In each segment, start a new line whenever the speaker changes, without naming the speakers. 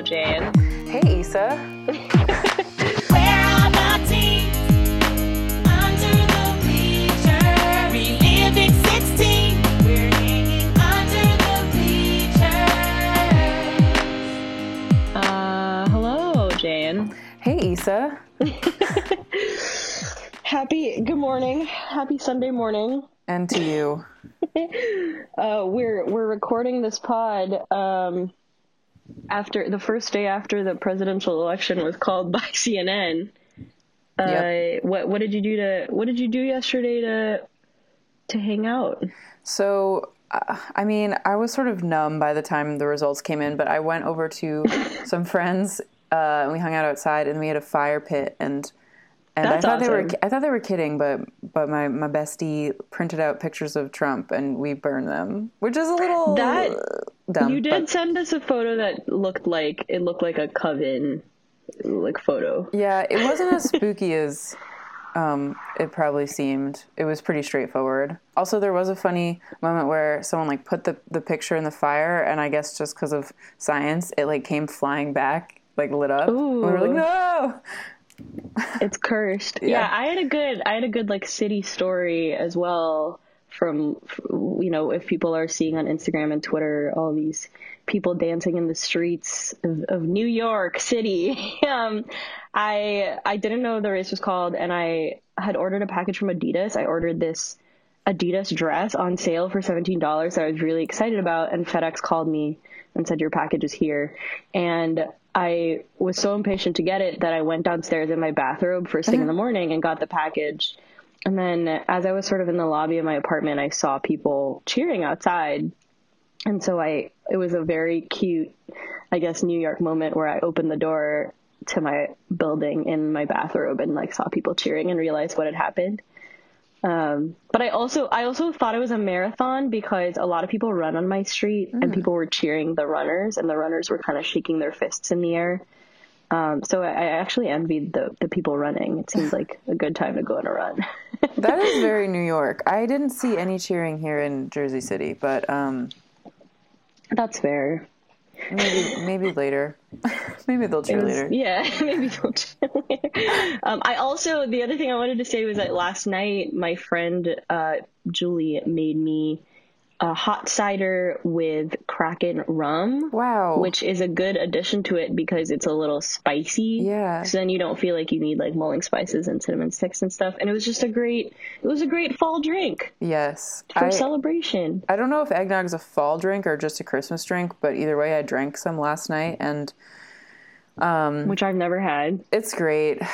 Hello, Jan.
Hey, Issa.
Where are the teens? Under the bleachers. Reliving 16. We're hanging under the bleachers.
Uh, hello, Jan.
Hey, Issa.
Happy good morning. Happy Sunday morning.
And to you.
Uh, we're we're recording this pod um, after the first day after the presidential election was called by CNN. Uh,
Yep.
What what did you do to what did you do yesterday to to hang out?
So, uh, I mean, I was sort of numb by the time the results came in, but I went over to some friends uh, and we hung out outside and we had a fire pit and and
That's
I thought they were. I thought they were kidding, but but my, my bestie printed out pictures of Trump and we burned them, which is a little
That-
dumb.
you did
but-
send us a photo that looked like it looked like a coven like photo.
Yeah, it wasn't as spooky as um, it probably seemed. It was pretty straightforward. Also, there was a funny moment where someone like put the, the picture in the fire, and I guess just because of science, it like came flying back, like lit up. And we were like,
Ooh.
no.
It's cursed.
Yeah.
Yeah. I had a good, I had a good like city story as well. From you know, if people are seeing on Instagram and Twitter all these people dancing in the streets of, of New York City, um, I I didn't know the race was called, and I had ordered a package from Adidas. I ordered this Adidas dress on sale for seventeen dollars that I was really excited about, and FedEx called me and said your package is here, and I was so impatient to get it that I went downstairs in my bathrobe first thing in the morning and got the package. And then as I was sort of in the lobby of my apartment, I saw people cheering outside. And so I, it was a very cute, I guess, New York moment where I opened the door to my building in my bathrobe and like saw people cheering and realized what had happened. Um, but I also, I also thought it was a marathon because a lot of people run on my street and people were cheering the runners and the runners were kind of shaking their fists in the air. Um, so I, I actually envied the, the people running. It seemed like a good time to go on a run.
That is very New York. I didn't see any cheering here in Jersey City, but um,
That's fair.
maybe maybe later. maybe they'll cheer
was-
later.
Yeah, maybe they'll chill later. Um, I also the other thing I wanted to say was that last night my friend uh, Julie made me a hot cider with Kraken rum.
Wow.
Which is a good addition to it because it's a little spicy.
Yeah.
So then you don't feel like you need like mulling spices and cinnamon sticks and stuff. And it was just a great, it was a great fall drink
yes.
for
I,
celebration.
I don't know if eggnog is a fall drink or just a Christmas drink, but either way, I drank some last night and um,
Which I've never had.
it's great.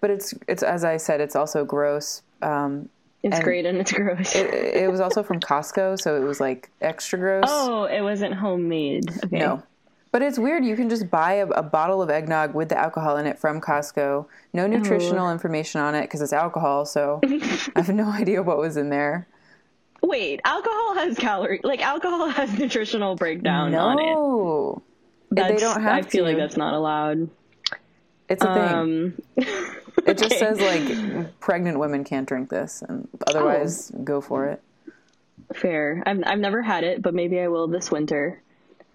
But it's it's as I said, it's also gross. Um,
It's
And-
great and it's gross.
it, it was also from Costco, so it was like extra gross.
oh, it wasn't homemade. Okay.
no. But it's weird. You can just buy a, a bottle of eggnog with the alcohol in it from Costco. No nutritional information on it because it's alcohol. So I have no idea what was in there.
Wait, alcohol has calorie, like alcohol has nutritional breakdown on it.
No, they don't have
I feel
to.
like that's not allowed.
It's a thing.
Um,
It just says like pregnant women can't drink this, and otherwise go for it.
Fair. I've I've never had it, but maybe I will this winter.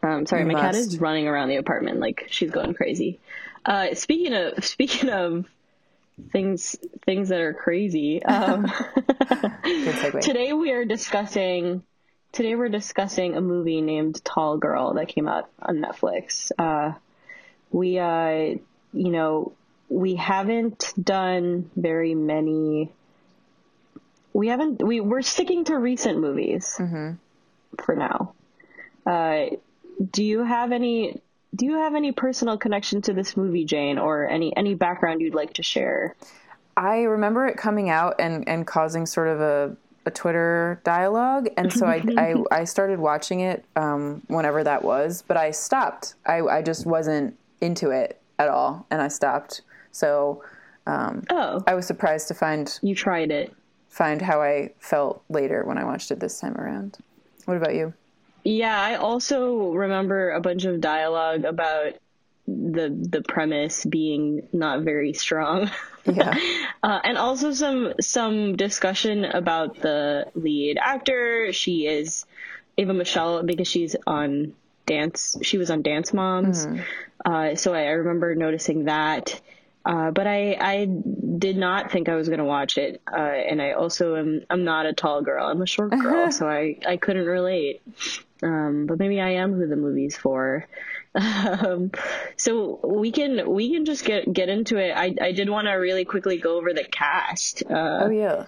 Um, sorry,
You
my cat is running around the apartment like she's going crazy. Uh, speaking of speaking of things things that are crazy, um, today we are discussing today we're discussing a movie named Tall Girl that came out on Netflix. Uh, we uh, you know we haven't done very many. We haven't. We we're sticking to recent movies for now. Uh, do you have any? Do you have any personal connection to this movie, Jane, or any any background you'd like to share?
I remember it coming out and, and causing sort of a, a Twitter dialogue, and so I, I, I started watching it um, whenever that was, but I stopped. I, I just wasn't into it at all, and I stopped. So
Oh,
I was surprised to find
you tried it.
find how I felt later when I watched it this time around. What about you?
Yeah, I also remember a bunch of dialogue about the the premise being not very strong.
Yeah.
Uh, and also some some discussion about the lead actor. She is Ava Michelle because she's on dance. She was on Dance Moms, uh, so I, I remember noticing that. Uh, but I I did not think I was gonna watch it, uh, and I also am I'm not a tall girl. I'm a short girl, so I I couldn't relate. Um, but maybe I am who the movie's for. Um, so we can we can just get get into it. I I did want to really quickly go over the cast. Uh,
Oh yeah.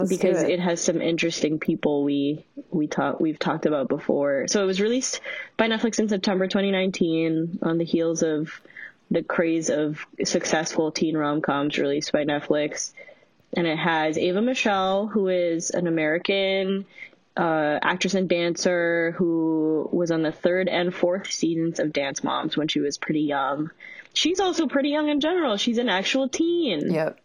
Let's
because
it.
it has some interesting people we we talk we've talked about before. So it was released by Netflix in September 2019 on the heels of the craze of successful teen rom-coms released by Netflix. And it has Ava Michelle, who is an American uh, actress and dancer who was on the third and fourth seasons of Dance Moms when she was pretty young. She's also pretty young in general. She's an actual teen.
Yep.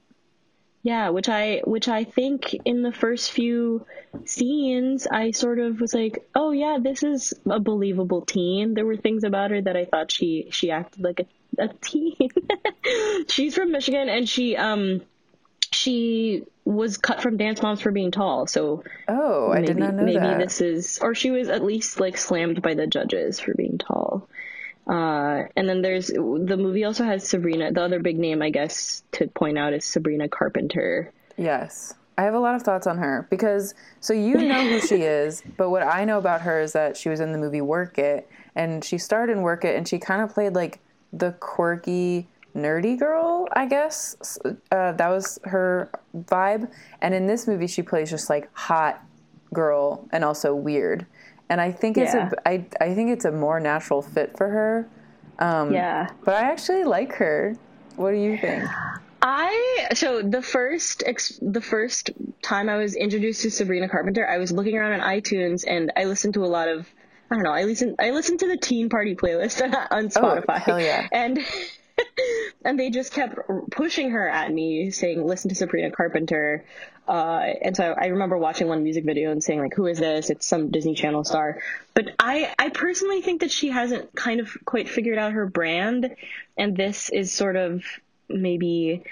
Yeah, which I which I think in the first few scenes I sort of was like, "Oh yeah, this is a believable teen." There were things about her that I thought she she acted like a a teen. She's from Michigan and she um she was cut from Dance Moms for being tall. So
Oh, I
maybe
did not know
maybe
that.
this is or she was at least like slammed by the judges for being tall. Uh, and then there's the movie also has Sabrina. The other big name, I guess, to point out is Sabrina Carpenter.
Yes. I have a lot of thoughts on her because so you know who she is, but what I know about her is that she was in the movie Work It and she starred in Work It and she kind of played like the quirky nerdy girl, I guess. Uh, that was her vibe. And in this movie she plays just like hot girl and also weird. And I think it's
Yeah.
a I I think it's a more natural fit for her. Um,
Yeah.
But I actually like her. What do you think?
I so the first ex, the first time I was introduced to Sabrina Carpenter, I was looking around on iTunes and I listened to a lot of I don't know. I listen I listened to the Teen Party playlist on Spotify.
Oh, hell yeah.
And and they just kept pushing her at me, saying, "Listen to Sabrina Carpenter." Uh, and so I remember watching one music video and saying, "Like, who is this? It's some Disney Channel star." But I, I personally think that she hasn't kind of quite figured out her brand, and this is sort of maybe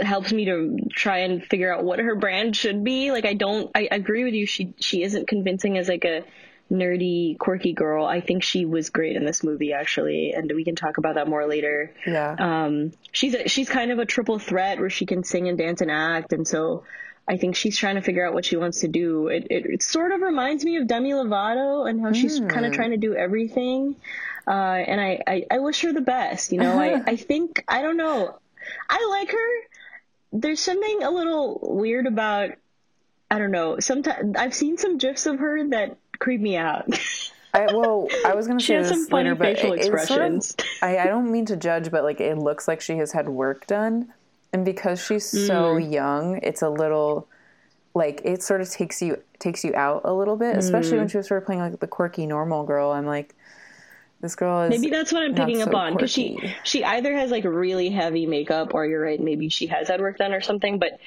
helps me to try and figure out what her brand should be. Like I don't I agree with you she she isn't convincing as like a nerdy quirky girl. I think she was great in this movie actually and we can talk about that more later.
Yeah.
Um she's a, she's kind of a triple threat where she can sing and dance and act and so I think she's trying to figure out what she wants to do. It it, it sort of reminds me of Demi Lovato and how she's kind of trying to do everything. Uh, and I, I, I wish her the best. You know, I, I think I don't know. I like her. There's something a little weird about I don't know. Sometimes I've seen some gifs of her that creep me out.
I, well, I was going to
She
say
has
this
some funny
later, but
facial
it- sort of-
expressions.
I, I don't mean to judge, but like it looks like she has had work done, and because she's so
Mm.
young, it's a little like it sort of takes you takes you out a little bit, especially
Mm.
when she was sort of playing like the quirky normal girl. I'm like, this girl is
Maybe that's what I'm picking up
so
on because she she either has like really heavy makeup or you're right, maybe she has had work done or something. But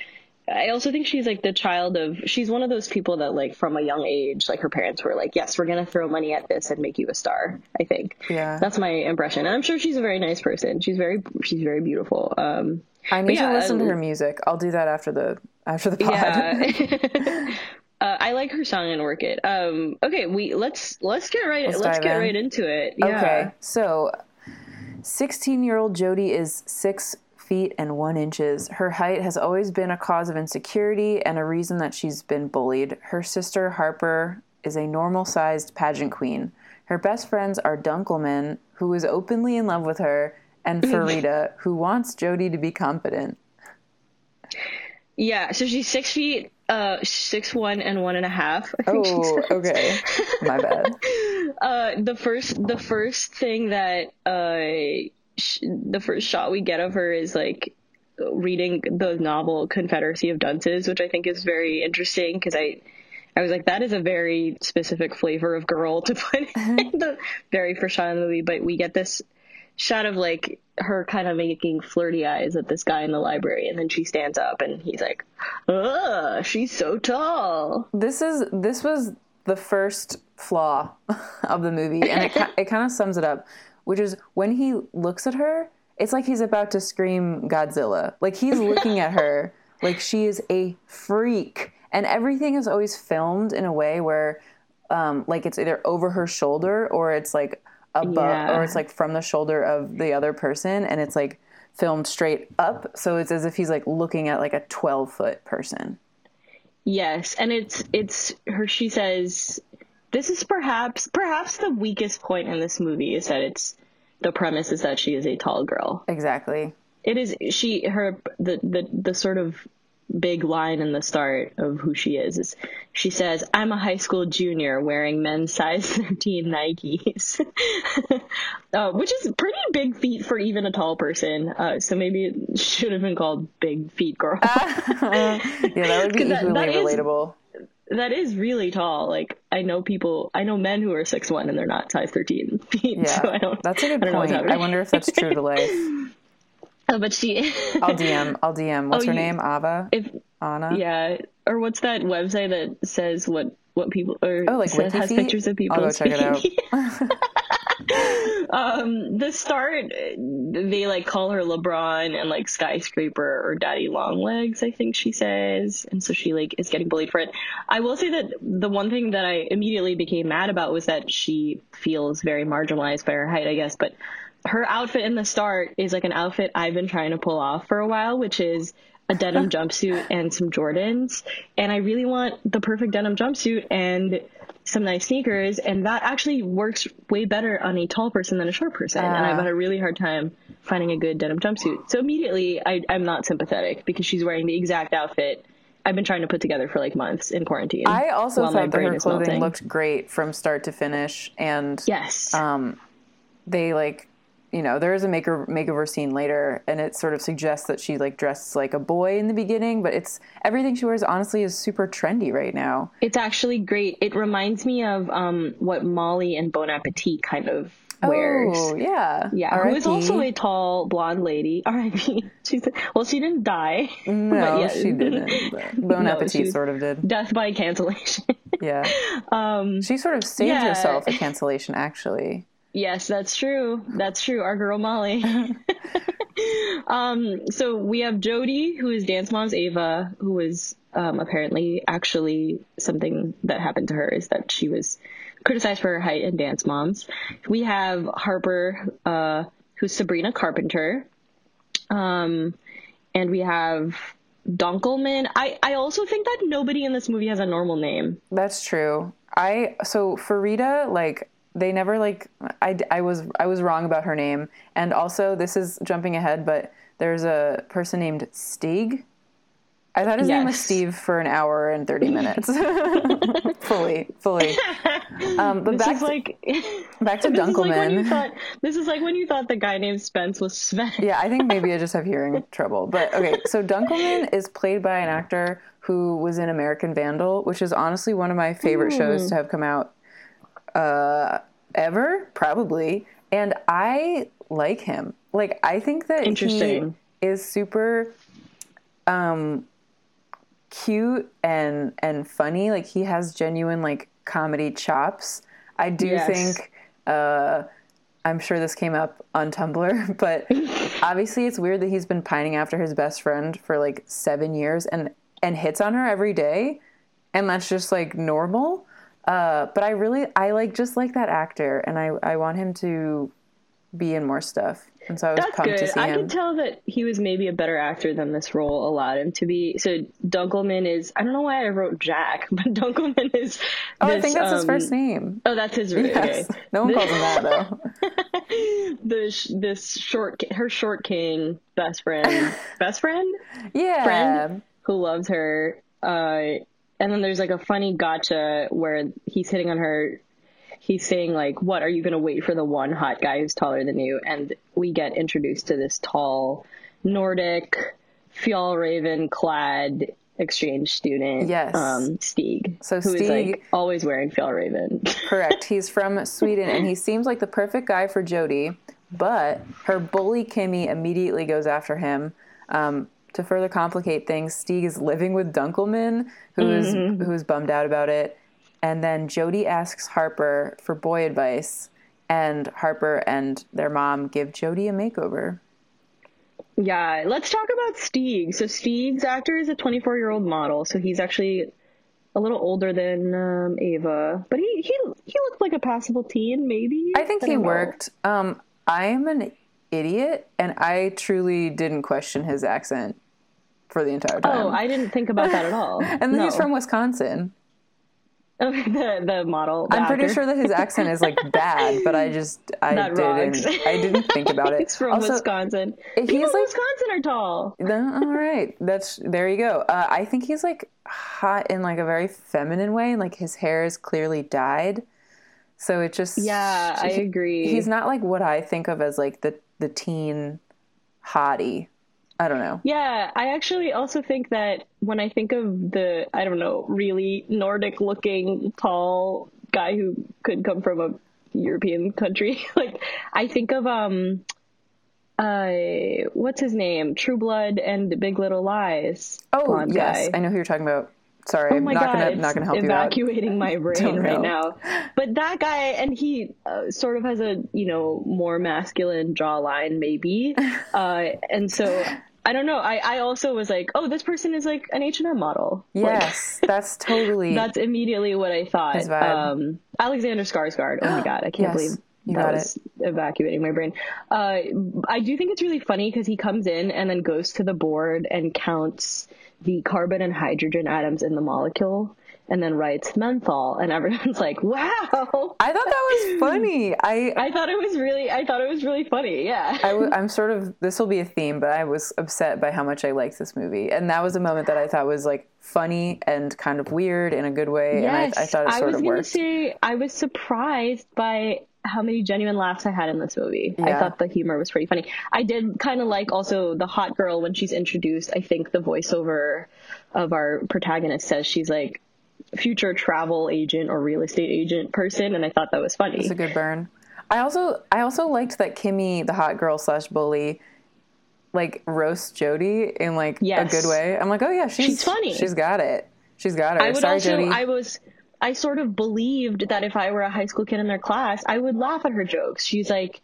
I also think she's like the child of she's one of those people that like from a young age, like her parents were like, yes, we're gonna throw money at this and make you a star. I think.
Yeah.
That's my impression, and I'm sure she's a very nice person. She's very she's very beautiful. Um,
I need
yeah,
to listen to
um,
her music. I'll do that after the after the pod.
yeah. Uh, I like her song and work it. Um, okay, we let's let's get right
Let's
let's, get
in.
right into it. Yeah.
Okay, so 16 year old Jody is six feet and one inches. Her height has always been a cause of insecurity and a reason that she's been bullied. Her sister Harper is a normal sized pageant queen. Her best friends are Dunkleman, who is openly in love with her, and Farida, who wants Jody to be competent.
Yeah, so she's six feet, uh, six one and one and a half. I think
Oh, okay. My bad.
Uh, the first, the first thing that, uh, sh- the first shot we get of her is like reading the novel Confederacy of Dunces, which I think is very interesting because I, I was like, that is a very specific flavor of girl to put in mm-hmm. the very first shot of the movie. But we get this shot of like her kind of making flirty eyes at this guy in the library, and then she stands up and he's like, "Ugh, she's so tall."
this is this was the first flaw of the movie and it, it kind of sums it up which is when he looks at her it's like he's about to scream godzilla like he's looking at her like she is a freak and everything is always filmed in a way where um, like it's either over her shoulder or it's like above
Yeah.
or it's like from the shoulder of the other person and it's like filmed straight up so it's as if he's like looking at like a 12 foot person
Yes, and it's it's her. She says this is perhaps perhaps the weakest point in this movie is that it's the premise is that she is a tall girl.
exactly
It is she her the the the sort of big line in the start of who she is is she says I'm a high school junior wearing men's size 13 Nikes, uh, which is pretty big feet for even a tall person. Uh, so maybe it should have been called Big Feet Girl.
yeah that would be
that-
equally
that is-
relatable
that is really tall. Like I know people, I know men who are six one and they're not size thirteen feet.
yeah
So I don't.
that's a good
I
point i wonder if that's true to life
Uh, but she.
i'll dm i'll dm what's
Oh,
her
you-
name ava
if
anna
yeah, or what's that website that says what what people or
Oh, like
says, has
WikiFeet?
pictures of people?
I'll go check it out.
um, the start, they like call her LeBron and like skyscraper or Daddy Longlegs. I think she says, and so she like is getting bullied for it. I will say that the one thing that I immediately became mad about was that she feels very marginalized by her height, I guess, but her outfit in the start is like an outfit I've been trying to pull off for a while, which is a denim jumpsuit and some Jordans. And I really want the perfect denim jumpsuit and some nice sneakers. And that actually works way better on a tall person than a short person. and I've
Ah.
had a really hard time finding a good denim jumpsuit. So immediately I, I'm not sympathetic because she's wearing the exact outfit I've been trying to put together for like months in quarantine.
i also thought that her clothing
melting.
looked great from start to finish and
Yes.
um, they like you know there is a maker makeover scene later and it sort of suggests that she like dressed like a boy in the beginning but it's everything she wears honestly is super trendy right now
It's actually great. It reminds me of um, what Molly and Bon Appetit kind of wears.
oh yeah
Yeah, who is also a tall blonde lady. R.I.P. She's well, she didn't die.
no
but yeah.
she didn't bon
No,
appetit sort of did
Death by cancellation.
yeah um she sort of saved
yeah.
herself a cancellation actually
yes, that's true. That's true. Our girl Molly. um, so we have Jody, who is Dance Mom's Ava, who is um, apparently actually something that happened to her is that she was criticized for her height in Dance Moms. We have Harper, uh, who's Sabrina Carpenter. Um, and we have Dunkleman. I, I also think that nobody in this movie has a normal name.
That's true. I so for Rita, like they never like I, I was I was wrong about her name, and also this is jumping ahead, but there's a person named Stig. I thought his name was Steve for an hour and thirty minutes, fully, fully. Um, but
This
back
is like
back to
this is like
Dunkleman.
thought this is like when you thought the guy named Spence was Sven.
yeah, I think maybe I just have hearing trouble. But okay, so Dunkleman is played by an actor who was in American Vandal, which is honestly one of my favorite shows to have come out uh, ever, probably. And I like him. Like, I think that
Interesting.
he is super um, cute and and funny. Like, he has genuine like comedy chops. I do
Yes.
think. Uh, I'm sure this came up on Tumblr, but obviously it's weird that he's been pining after his best friend for like seven years and and hits on her every day, and that's just like normal. Uh, but I really I like just like that actor, and I I want him to be in more stuff, and so I was
That's
pumped
good.
to see
I
him.
I could tell that he was maybe a better actor than this role allowed him to be. So Dunkleman is I don't know why I wrote Jack, but Dunkleman is
oh, I think that's his
um,
first name.
Oh, that's his okay.
Yes, no one calls him that though.
the this short her short king best friend best friend
Yeah,
friend who loves her uh and then there's like a funny gotcha where he's hitting on her he's saying like what are you going to wait for the one hot guy who's taller than you and we get introduced to this tall nordic Fjallraven clad exchange student
Yes.
um Stig
So
who is
Stig-
like always wearing Fjallraven
Correct. He's from Sweden and he seems like the perfect guy for Jody, but her bully Kimmy immediately goes after him. Um, to further complicate things, Stig is living with Dunkleman, who is who is bummed out about it. And then Jody asks Harper for boy advice, and Harper and their mom give Jody a makeover.
Yeah, let's talk about Stig. So Stig's actor is a 24 year old model, so he's actually a little older than um, Ava, but he he he looked like a passable teen, maybe.
I think he
know.
worked. Um, I'm an idiot, and I truly didn't question his accent for the entire time.
Oh, I didn't think about that at all.
and then
no.
he's from Wisconsin.
the the model. the
I'm pretty sure that his accent is like bad, but I just I
That
didn't
rocks.
I didn't think about it.
He's from
also,
Wisconsin.
he's
People
like-
Wisconsin are tall.
all right, that's there you go. Uh, I think he's like hot in like a very feminine way. Like his hair is clearly dyed, so it just
Yeah, I agree.
He's not like what I think of as like the the teen hottie. I don't know.
Yeah, I actually also think that when I think of the, I don't know, really Nordic looking tall guy who could come from a European country, like I think of um uh what's his name? True Blood and Big Little Lies.
Oh yes,
guy.
I know who you're talking about. Sorry,
Oh
I'm
my
not
god,
gonna not gonna help you
evacuating my brain right now. But that guy, and he uh, sort of has a you know more masculine jawline, maybe, uh, and so I don't know. I I also was like, oh, this person is like an H and M model. Like,
Yes, that's totally.
that's immediately what I thought. Um, Alexander Skarsgård. Oh my god, I can't
Yes,
believe
you
that was evacuating my brain. Uh, I do think it's really funny because he comes in and then goes to the board and counts the carbon and hydrogen atoms in the molecule, and then writes menthol, and everyone's like, "Wow."
I thought that was funny. I
I thought it was really, I thought it was really funny. Yeah.
I w- I'm sort of this will be a theme, but I was upset by how much I liked this movie, and that was a moment that I thought was like funny and kind of weird in a good way,
Yes,
and I, I thought it sort
was
of worked.
say I was surprised by how many genuine laughs I had in this movie. I thought the humor was pretty funny. I did kind of like also the hot girl when she's introduced. I think the voiceover of our protagonist says she's like future travel agent or real estate agent person, and I thought that was funny.
It's a good burn. I also I also liked that Kimmy, the hot girl slash bully, like roast Jody in like
Yes.
a good way. I'm like, oh yeah, she's
She's funny.
She's got it. She's got it.
I would
Sorry,
also,
Jody.
I was, I sort of believed that if I were a high school kid in their class, I would laugh at her jokes. She's like,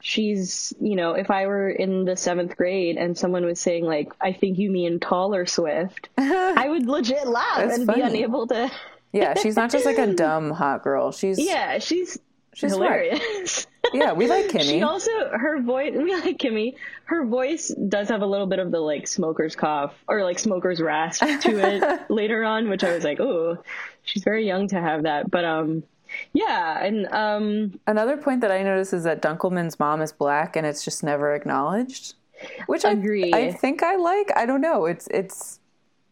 she's, you know, if I were in the seventh grade and someone was saying like, I think you mean taller Swift, I would legit laugh and be unable to.
yeah, she's not just like a dumb hot girl. She's
Yeah, she's
She's
hilarious.
yeah. We like Kimmy.
She also her voice we like Kimmy. Her voice does have a little bit of the like smoker's cough or like smoker's rasp to it later on, which I was like, oh, she's very young to have that. But um, yeah, and um,
Another point that I notice is that Dunkleman's mom is black, and it's just never acknowledged. Which I,
Agree.
I think I like. I don't know. It's it's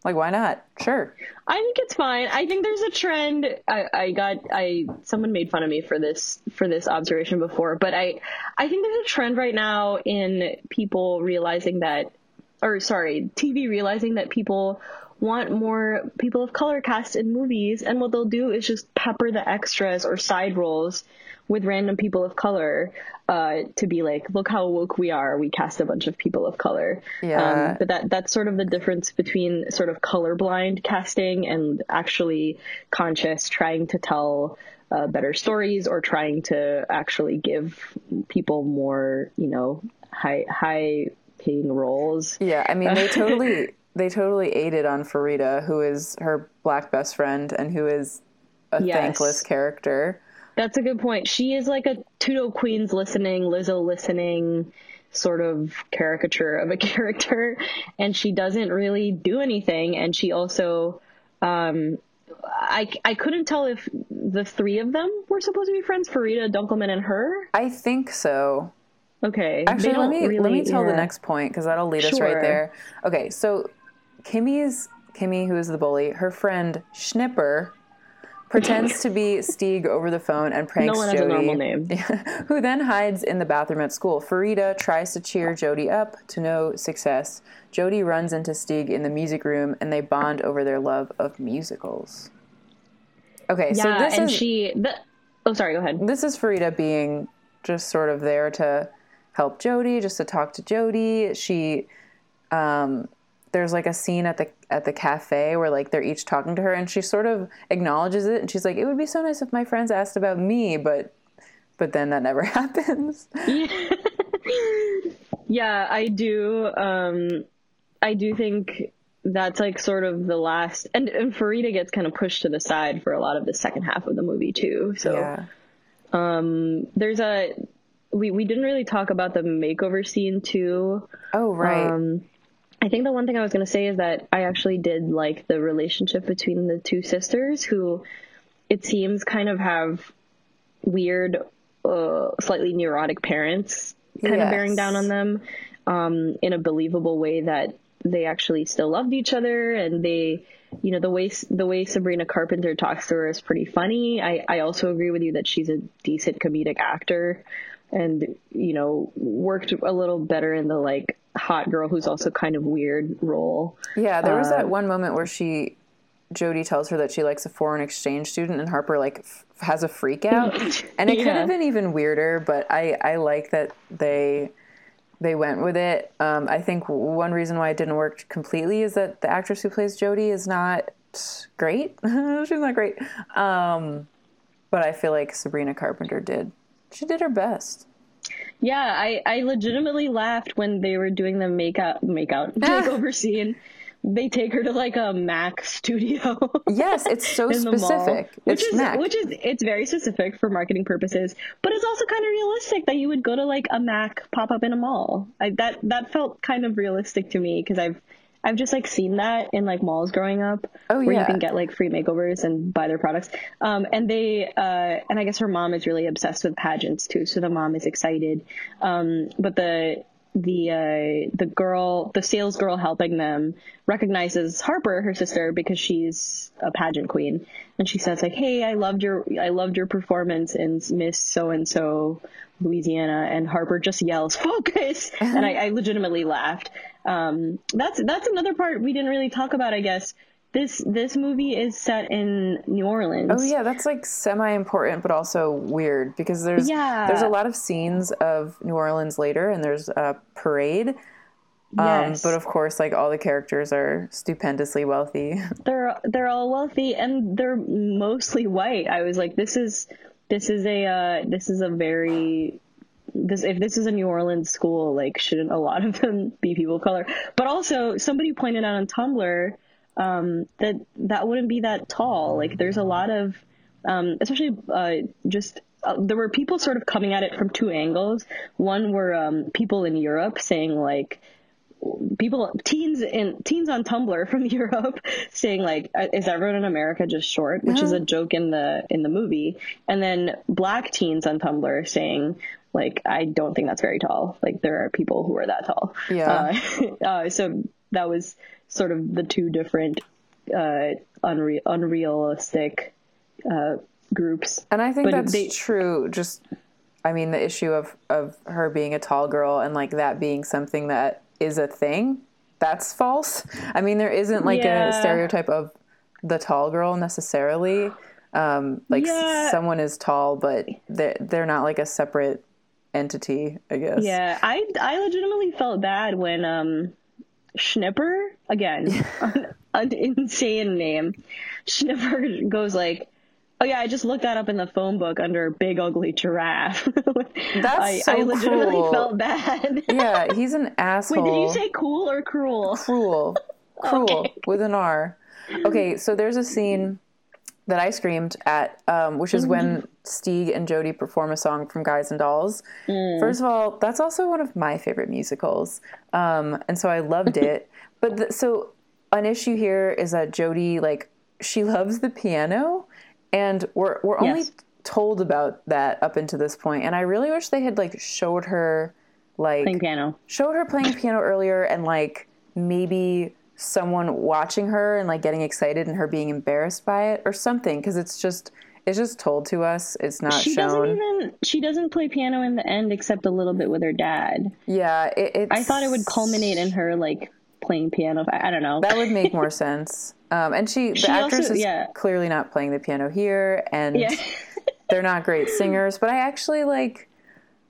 like why not? Sure.
I think it's fine. I think there's a trend. I, I got I someone made fun of me for this for this observation before, but I I think there's a trend right now in people realizing that, or sorry, TV realizing that people want more people of color cast in movies, and what they'll do is just pepper the extras or side roles with random people of color uh, to be like, look how woke we are. We cast a bunch of people of color.
Yeah.
Um, but that that's sort of the difference between sort of colorblind casting and actually conscious trying to tell uh, better stories or trying to actually give people more, you know, high high paying roles.
Yeah. I mean, they totally they totally aided on Farida, who is her black best friend and who is a
Yes.
thankless character.
That's a good point. She is like a Tudo Queens listening, Lizzo listening sort of caricature of a character, and she doesn't really do anything. And she also, um, I, I couldn't tell if the three of them were supposed to be friends, Farida, Dunkleman, and her.
I think so.
Okay.
Actually, let me let me tell the next point because that'll lead us right there. Okay, so Kimmy's Kimmy, who is the bully, her friend Schnipper pretends to be Stig over the phone and pranks
No
Jody,
name.
who then hides in the bathroom at school. Farida tries to cheer Jody up to no success. Jody runs into Stig in the music room, and they bond over their love of musicals. Okay, so this
and
is
she. The, oh, sorry. Go ahead.
this is Farida being just sort of there to help Jody, just to talk to Jody. She, um, there's like a scene at the at the cafe where like they're each talking to her, and she sort of acknowledges it, and she's like, "It would be so nice if my friends asked about me," but but then that never happens.
Yeah, I do. Um, I do think that's like sort of the last, and, and Farida gets kind of pushed to the side for a lot of the second half of the movie too. So
yeah.
there's a we we didn't really talk about the makeover scene too.
Oh right.
Um, I think the one thing I was going to say is that I actually did like the relationship between the two sisters who it seems kind of have weird, uh, slightly neurotic parents kind of bearing down on them um, in a believable way that they actually still loved each other and they you know the way the way Sabrina Carpenter talks to her is pretty funny. I I also agree with you that she's a decent comedic actor and you know worked a little better in the like hot girl who's also kind of weird role.
Yeah, there was
Uh,
that one moment where she, Jody tells her that she likes a foreign exchange student, and Harper like f- has a freak out, and it could have been even weirder. But I I like that they they went with it. Um, I think one reason why it didn't work completely is that the actress who plays Jody is not great. She's not great. Um, but I feel like Sabrina Carpenter did. She did her best.
Yeah, I, I legitimately laughed when they were doing the makeout makeout makeover scene. They take her to like a Mac studio.
Yes, it's so
the mall,
specific.
which
it's
is
Mac.
which is it's very specific for marketing purposes, but it's also kind of realistic that you would go to like a Mac pop up in a mall. I, that that felt kind of realistic to me because I've I've just like seen that in like malls growing up,
Oh,
where
yeah.
you can get like free makeovers and buy their products. Um, and they uh, and I guess her mom is really obsessed with pageants too, so the mom is excited. Um, but the the uh, the girl, the sales girl helping them, recognizes Harper, her sister, because she's a pageant queen, and she says like, "Hey, I loved your I loved your performance in Miss So and So Louisiana," and Harper just yells, "Focus!" and I, I legitimately laughed. Um, that's that's another part we didn't really talk about, I guess. This this movie is set in New Orleans.
Oh yeah, that's like semi important but also weird because there's
Yeah.
there's a lot of scenes of New Orleans later and there's a parade. Um,
Yes.
but of course like all the characters are stupendously wealthy.
they're they're all wealthy and they're mostly white. I was like, this is this is a uh, this is a very this if this is a New Orleans school, like shouldn't a lot of them be people of color? But also, somebody pointed out on Tumblr um, that that wouldn't be that tall. Like, there's a lot of um, especially uh, just. Uh, there were people sort of coming at it from two angles. One were um, people in Europe saying like, people teens in teens on Tumblr from Europe saying like uh, is everyone in America just short which is a joke in the in the movie and then black teens on Tumblr saying like I don't think that's very tall like there are people who are that tall
Yeah.
uh, uh, so that was sort of the two different uh unre- unrealistic uh groups
And I think
But
that's
they-
true. Just, I mean, the issue of of her being a tall girl and like that being something that is a thing, that's false. I mean, there isn't like
Yeah.
a stereotype of the tall girl necessarily. Um, like s- someone is tall, but they're they're not like a separate entity. I guess.
Yeah, I I legitimately felt bad when um Schnipper again, an, an insane name. Schnipper goes like, "Oh yeah, I just looked that up in the phone book under big ugly giraffe."
That's
I,
so
I legitimately
cruel.
felt bad.
Yeah, he's an asshole.
Wait, did you say cool or cruel?
cruel cruel with an r okay so there's a scene that i screamed at um, which is when Stig and Jody perform a song from guys and dolls first of all that's also one of my favorite musicals um, and so i loved it but the, so an issue here is that Jody like she loves the piano and we're, we're only
Yes.
told about that up until this point. and i really wish they had like showed her like
Playing piano.
showed her playing piano earlier and like maybe someone watching her and like getting excited and her being embarrassed by it or something because it's just it's just told to us it's not
She
shown
doesn't even she doesn't play piano in the end except a little bit with her dad.
yeah it, it's,
I thought it would culminate in her like playing piano. I, I don't know.
that would make more sense um, and she the
She
actress
also-
is
yeah.
clearly not playing the piano here and
yeah.
they're not great singers but i actually like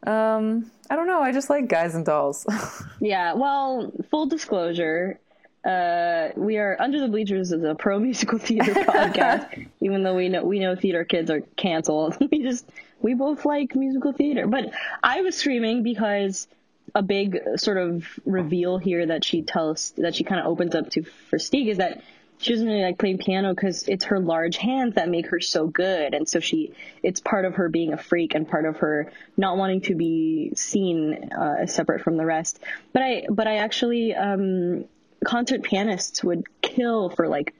um i don't know i just like guys and dolls
Yeah, well, full disclosure, uh, we are Under the Bleachers is a pro musical theater podcast. Even though we know we know theater kids are canceled, we just we both like musical theater. But I was streaming because a big sort of reveal here that she tells that she kind of opens up to for Stig is that she doesn't really like playing piano because it's her large hands that make her so good, and so she it's part of her being a freak and part of her not wanting to be seen uh, separate from the rest. But I but I actually um, concert pianists would kill for like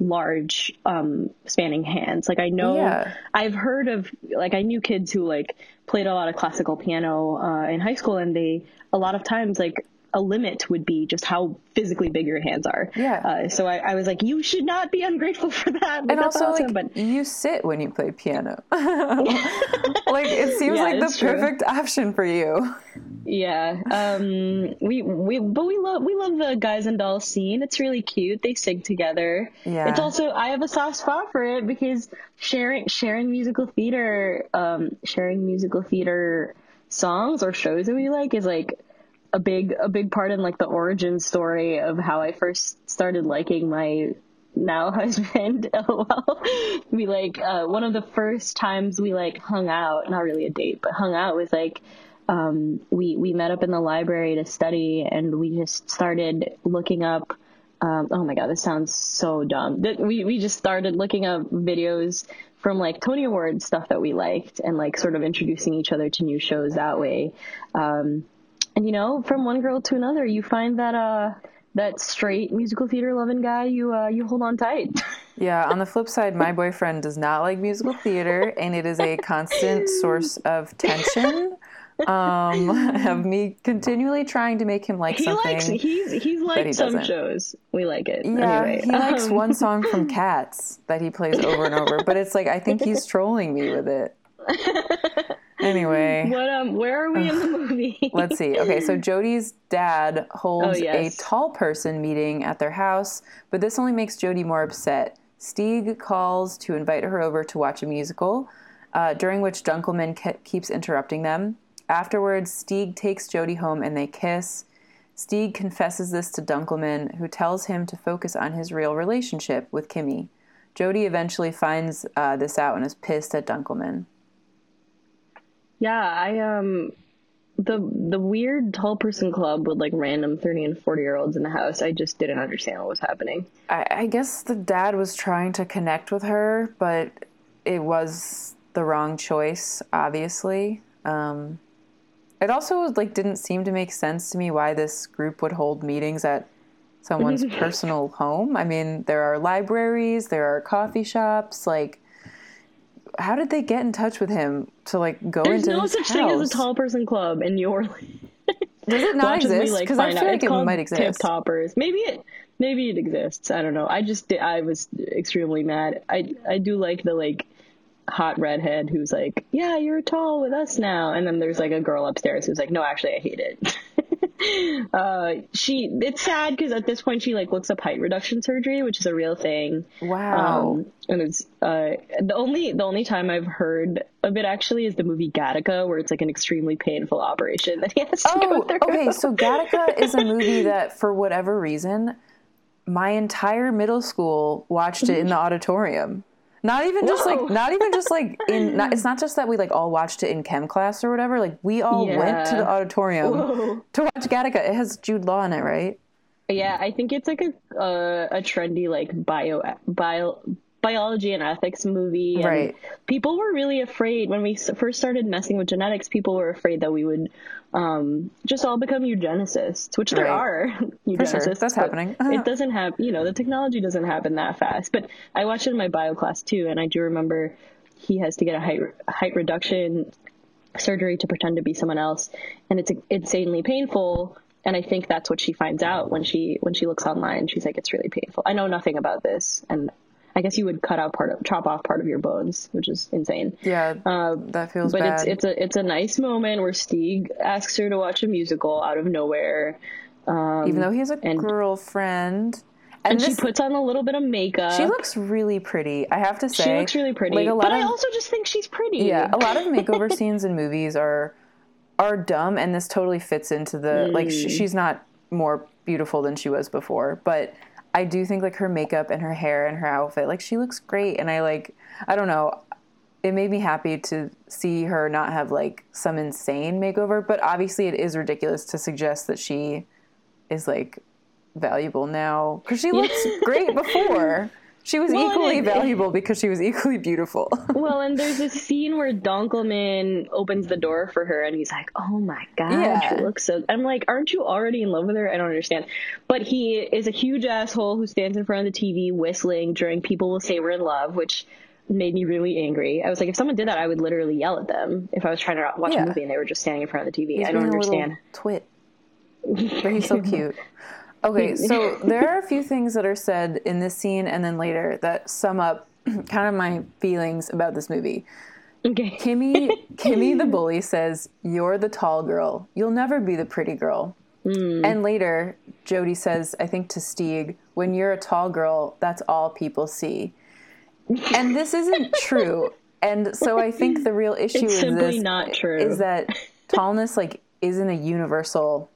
large um spanning hands like i know
Yeah.
i've heard of like i knew kids who like played a lot of classical piano uh, in high school and they a lot of times like a limit would be just how physically big your hands are
Yeah.
uh, so I, I was like you should not be ungrateful for that
and also
awesome.
like
but
you sit when you play piano like it seems
Yeah,
like the
true.
perfect option for you
Yeah. Um we we but we love we love the guys and dolls scene. It's really cute. They sing together.
Yeah.
It's also I have a soft spot for it because sharing sharing musical theater um sharing musical theater songs or shows that we like is like a big a big part in like the origin story of how I first started liking my now husband lol we like uh one of the first times we like hung out not really a date but hung out was like um we we met up in the library to study and we just started looking up um oh my god this sounds so dumb That- we we just started looking up videos from like Tony Award stuff that we liked and like sort of introducing each other to new shows that way um and you know, from one girl to another, you find that uh that straight musical theater loving guy you uh you hold on tight.
Yeah, on the flip side, my boyfriend does not like musical theater, and it is a constant source of tension. Um, of me continually trying to make him like
he
something.
likes he's he's liked
he
some shows. We like it.
yeah,
anyway,
he likes
um,
one song from Cats that he plays over and over, but it's like I think he's trolling me with it. Anyway,
What um where are we in the movie?
Let's see. Okay, so Jody's dad holds
Oh, yes.
a tall person meeting at their house, but this only makes Jody more upset. Stig calls to invite her over to watch a musical, uh, during which Dunkleman ke- keeps interrupting them. Afterwards, Stig takes Jody home and they kiss. Stig confesses this to Dunkleman, who tells him to focus on his real relationship with Kimmy. Jody eventually finds uh, this out and is pissed at Dunkleman.
yeah, I um the the weird tall person club with like random 30 and 40 year olds in the house. I just didn't understand what was happening.
I, I guess the dad was trying to connect with her, but it was the wrong choice, obviously. Um, it also like didn't seem to make sense to me why this group would hold meetings at someone's personal home. I mean, there are libraries, there are coffee shops. Like, how did they get in touch with him to like go
There's
into
no such
house?
thing as a tall person club in New Orleans.
Does it not
Watch as we,
exist?
like,
Because I feel
out.
like
It's
it might
Tip
exist.
toppers. Maybe it maybe it exists. I don't know. I just I was extremely mad. I I do like the like hot redhead who's like, "Yeah, you're tall with us now." And then there's like a girl upstairs who's like, "No, actually I hate it." uh she it's sad cuz at this point she like looks up height reduction surgery, which is a real thing.
Wow.
Um, and it's uh, the only the only time I've heard of it actually is the movie Gattaca, where it's like an extremely painful operation that he has to
Oh,
go through.
okay. So Gattaca is a movie that, for whatever reason, my entire middle school watched it in the auditorium. Not even just
Whoa.
like, not even just like in. Not, it's not just that we like all watched it in chem class or whatever. Like we all went to the auditorium
Whoa.
to watch Gattaca. It has Jude Law in it, right?
Yeah, I think it's like a uh, a trendy like bio bio biology and ethics movie. And
Right.
People were really afraid when we first started messing with genetics. People were afraid that we would um, just all become eugenicists, which there
Right.
are eugenicists.
Sure. That's happening.
it doesn't happen. You know, the technology doesn't happen that fast. But I watched it in my bio class too, and I do remember he has to get a height height reduction surgery to pretend to be someone else and it's insanely painful and i think that's what she finds out when she when she looks online she's like it's really painful i know nothing about this and i guess you would cut out part of chop off part of your bones which is insane
Yeah,
Um,
that feels
but
bad.
it's it's a it's a nice moment where Stig asks her to watch a musical out of nowhere
even though he has a
and-
girlfriend, and,
and she puts on a little bit of makeup
she looks really pretty. I have to say,
she looks really pretty
Like a lot
but
of,
i also just think she's pretty
Yeah, a lot of makeover scenes in movies are are dumb, and this totally fits into the like.
Mm.
Sh- she's not more beautiful than she was before, but I do think like her makeup and her hair and her outfit, like she looks great, and I like. I don't know. it made me happy to see her not have like some insane makeover, but obviously it is ridiculous to suggest that she is like valuable now because she looks great before. She was
Well,
equally
it-
valuable because she was equally beautiful.
Well, and there's a scene where Dunkleman opens the door for her, and he's like, "Oh my god,
Yeah.
she looks so." I'm like, "Aren't you already in love with her?" I don't understand. But he is a huge asshole who stands in front of the TV whistling during "People Will Say We're in Love," which made me really angry. I was like, if someone did that, I would literally yell at them if I was trying to watch
Yeah.
a movie and they were just standing in front of the TV.
He's
I don't understand.
twit. But he's so cute. Okay, so there are a few things that are said in this scene and then later that sum up kind of my feelings about this movie.
Okay.
Kimmy, Kimmy the bully says, "You're the tall girl. You'll never be the pretty girl." Hmm. And later, Jody says, I think to Stig, "When you're a tall girl, that's all people see." And this isn't true. And so I think the real issue
It's
is
simply
this
not true.
is that tallness like isn't a universal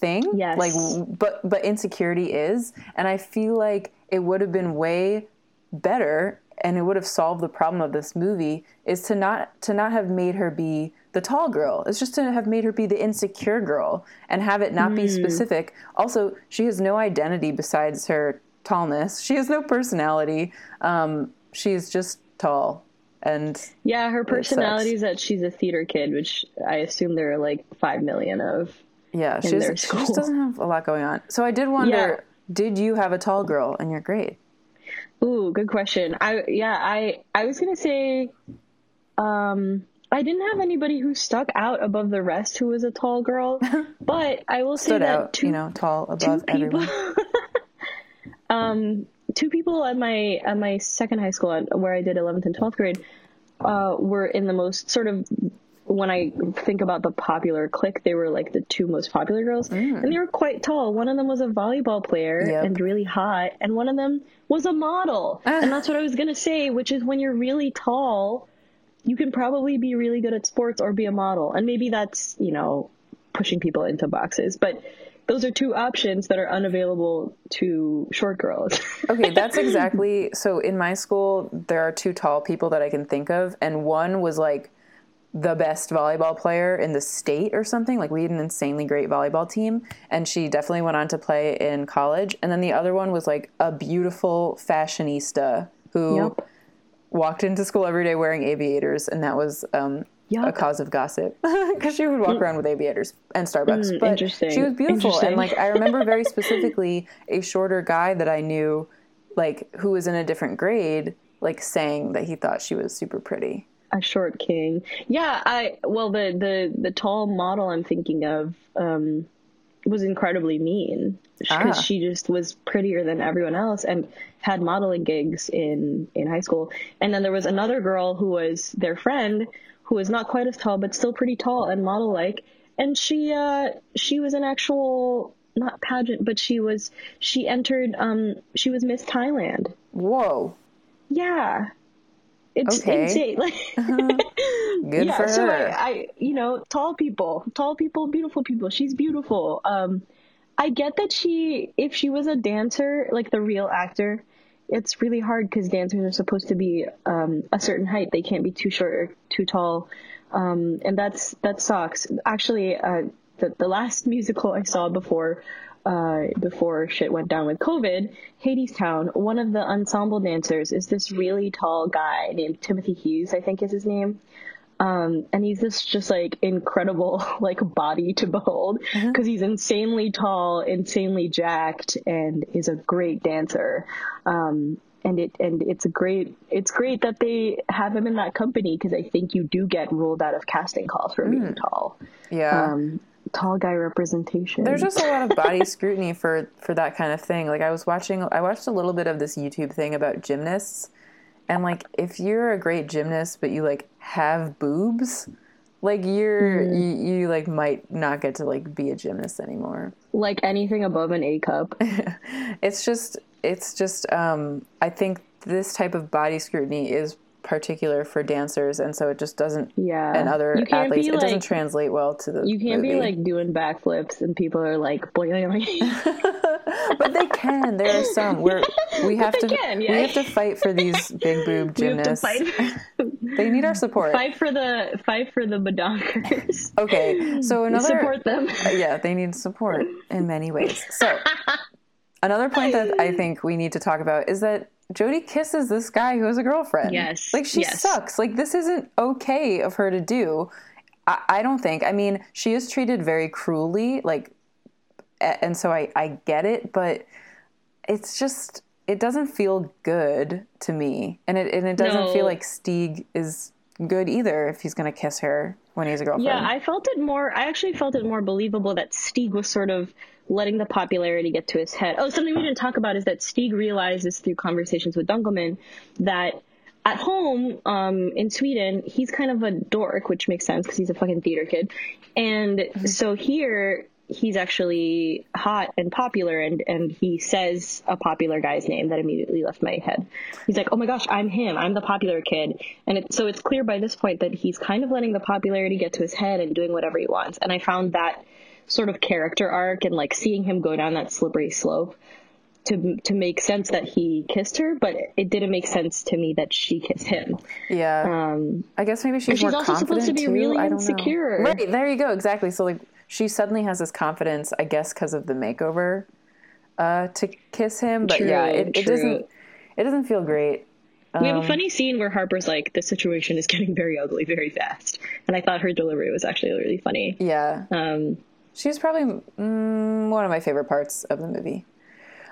thing.
Yes.
Like, but but insecurity is, and I feel like it would have been way better, and it would have solved the problem of this movie is to not to not have made her be the tall girl. It's just to have made her be the insecure girl and have it not be
Hmm.
specific. Also, she has no identity besides her tallness. She has no personality. Um, she's just tall, and
Yeah, her personality is that she's a theater kid, which I assume there are like five million of.
Yeah, she,
in
doesn't- she just doesn't have a lot going on. So I did wonder,
Yeah.
did you have a tall girl in your grade?
Ooh, good question. I yeah, I I was gonna say, um, I didn't have anybody who stuck out above the rest who was a tall girl, but I will say that
out,
two,
you know, tall above everyone.
um, two people at my at my second high school where I did 11th and 12th grade, uh, were in the most sort of when I think about the popular clique, they were like the two most popular girls, mm. and they were quite tall. One of them was a volleyball player
Yep.
and really hot, and one of them was a model. Ah. and that's what I was gonna say, which is when you're really tall, you can probably be really good at sports or be a model, and maybe that's you know pushing people into boxes, but. Those are two options that are unavailable to short girls.
Okay, that's exactly. So in my school, there are two tall people that I can think of, and one was like the best volleyball player in the state or something. Like we had an insanely great volleyball team, and she definitely went on to play in college. And then the other one was like a beautiful fashionista who
Yep.
walked into school every day wearing aviators, and that was um, a cause of gossip because she would walk around with aviators and Starbucks.
Mm,
but she was beautiful, and like I remember very specifically a shorter guy that I knew, like who was in a different grade, like saying that he thought she was super pretty.
A short king. Yeah, I well the the the tall model I'm thinking of um was incredibly mean because
Ah.
she just was prettier than everyone else and had modeling gigs in in high school. And then there was another girl who was their friend who was not quite as tall but still pretty tall and model like and she uh she was an actual not pageant but she was she entered um she was Miss Thailand.
Whoa,
Yeah. It's
Okay.
insane. Like
good
yeah,
for
so
her.
I, I, you know, tall people, tall people, beautiful people. She's beautiful. Um, I get that she, if she was a dancer, like the real actor, it's really hard because dancers are supposed to be um, a certain height. They can't be too short or too tall, um, and that's that sucks. Actually, uh, the the last musical I saw before. Uh, before shit went down with COVID, Hadestown, one of the ensemble dancers is this really tall guy named Timothy Hughes, I think is his name. Um, and he's this just like incredible like body to behold because he's insanely tall, insanely jacked, and is a great dancer. Um, and it and it's a great it's great that they have him in that company because I think you do get ruled out of casting calls for being tall.
yeah.
Um, tall guy representation.
There's just a lot of body scrutiny for for that kind of thing. Like I was watching, I watched a little bit of this YouTube thing about gymnasts, and like if you're a great gymnast but you like have boobs, like you're
Mm-hmm.
you, you like might not get to like be a gymnast anymore.
like anything above an A cup.
It's just it's just um I think this type of body scrutiny is particular for dancers and so it just doesn't
Yeah.
and other athletes it doesn't translate well to the
You can't be like doing backflips and people are like,
but they can there are some where we have to
can,
we have to fight for these big boob
We
gymnasts. They need our support.
Fight for the fight for the badonkers.
Okay, so another
Support them.
yeah, they need support in many ways. So, another point that I think we need to talk about is that Jodie kisses this guy who has a girlfriend.
Yes,
Like, she
yes.
sucks. Like, this isn't okay of her to do. I, I don't think. I mean, she is treated very cruelly, like, and so I, I get it, but it's just, it doesn't feel good to me. And it, and it doesn't
No.
feel like Stig is good either if he's going to kiss her when he's a girlfriend.
Yeah, I felt it more. I actually felt it more believable that Stig was sort of letting the popularity get to his head. Oh, something we didn't talk about is that Stig realizes through conversations with Dunkleman that at home um, in Sweden, he's kind of a dork, which makes sense because he's a fucking theater kid. And so here, he's actually hot and popular, and, and he says a popular guy's name that immediately left my head. He's like, oh my gosh, I'm him. I'm the popular kid. And it, so it's clear by this point that he's kind of letting the popularity get to his head and doing whatever he wants. And I found that sort of character arc and like seeing him go down that slippery slope to to make sense that he kissed her, but it didn't make sense to me that she kissed him.
Yeah.
Um,
I guess maybe she's,
she's
more
also supposed to
confident
be
too.
really
I don't
insecure.
Know. Right there, you go. Exactly. So like, she suddenly has this confidence, I guess, because of the makeover, uh, to kiss him. But yeah, it, it doesn't. It doesn't feel great.
we have
Um,
a funny scene where Harper's like, "The situation is getting very ugly very fast," and I thought her delivery was actually really funny.
Yeah,
Um,
she's probably mm, one of my favorite parts of the movie.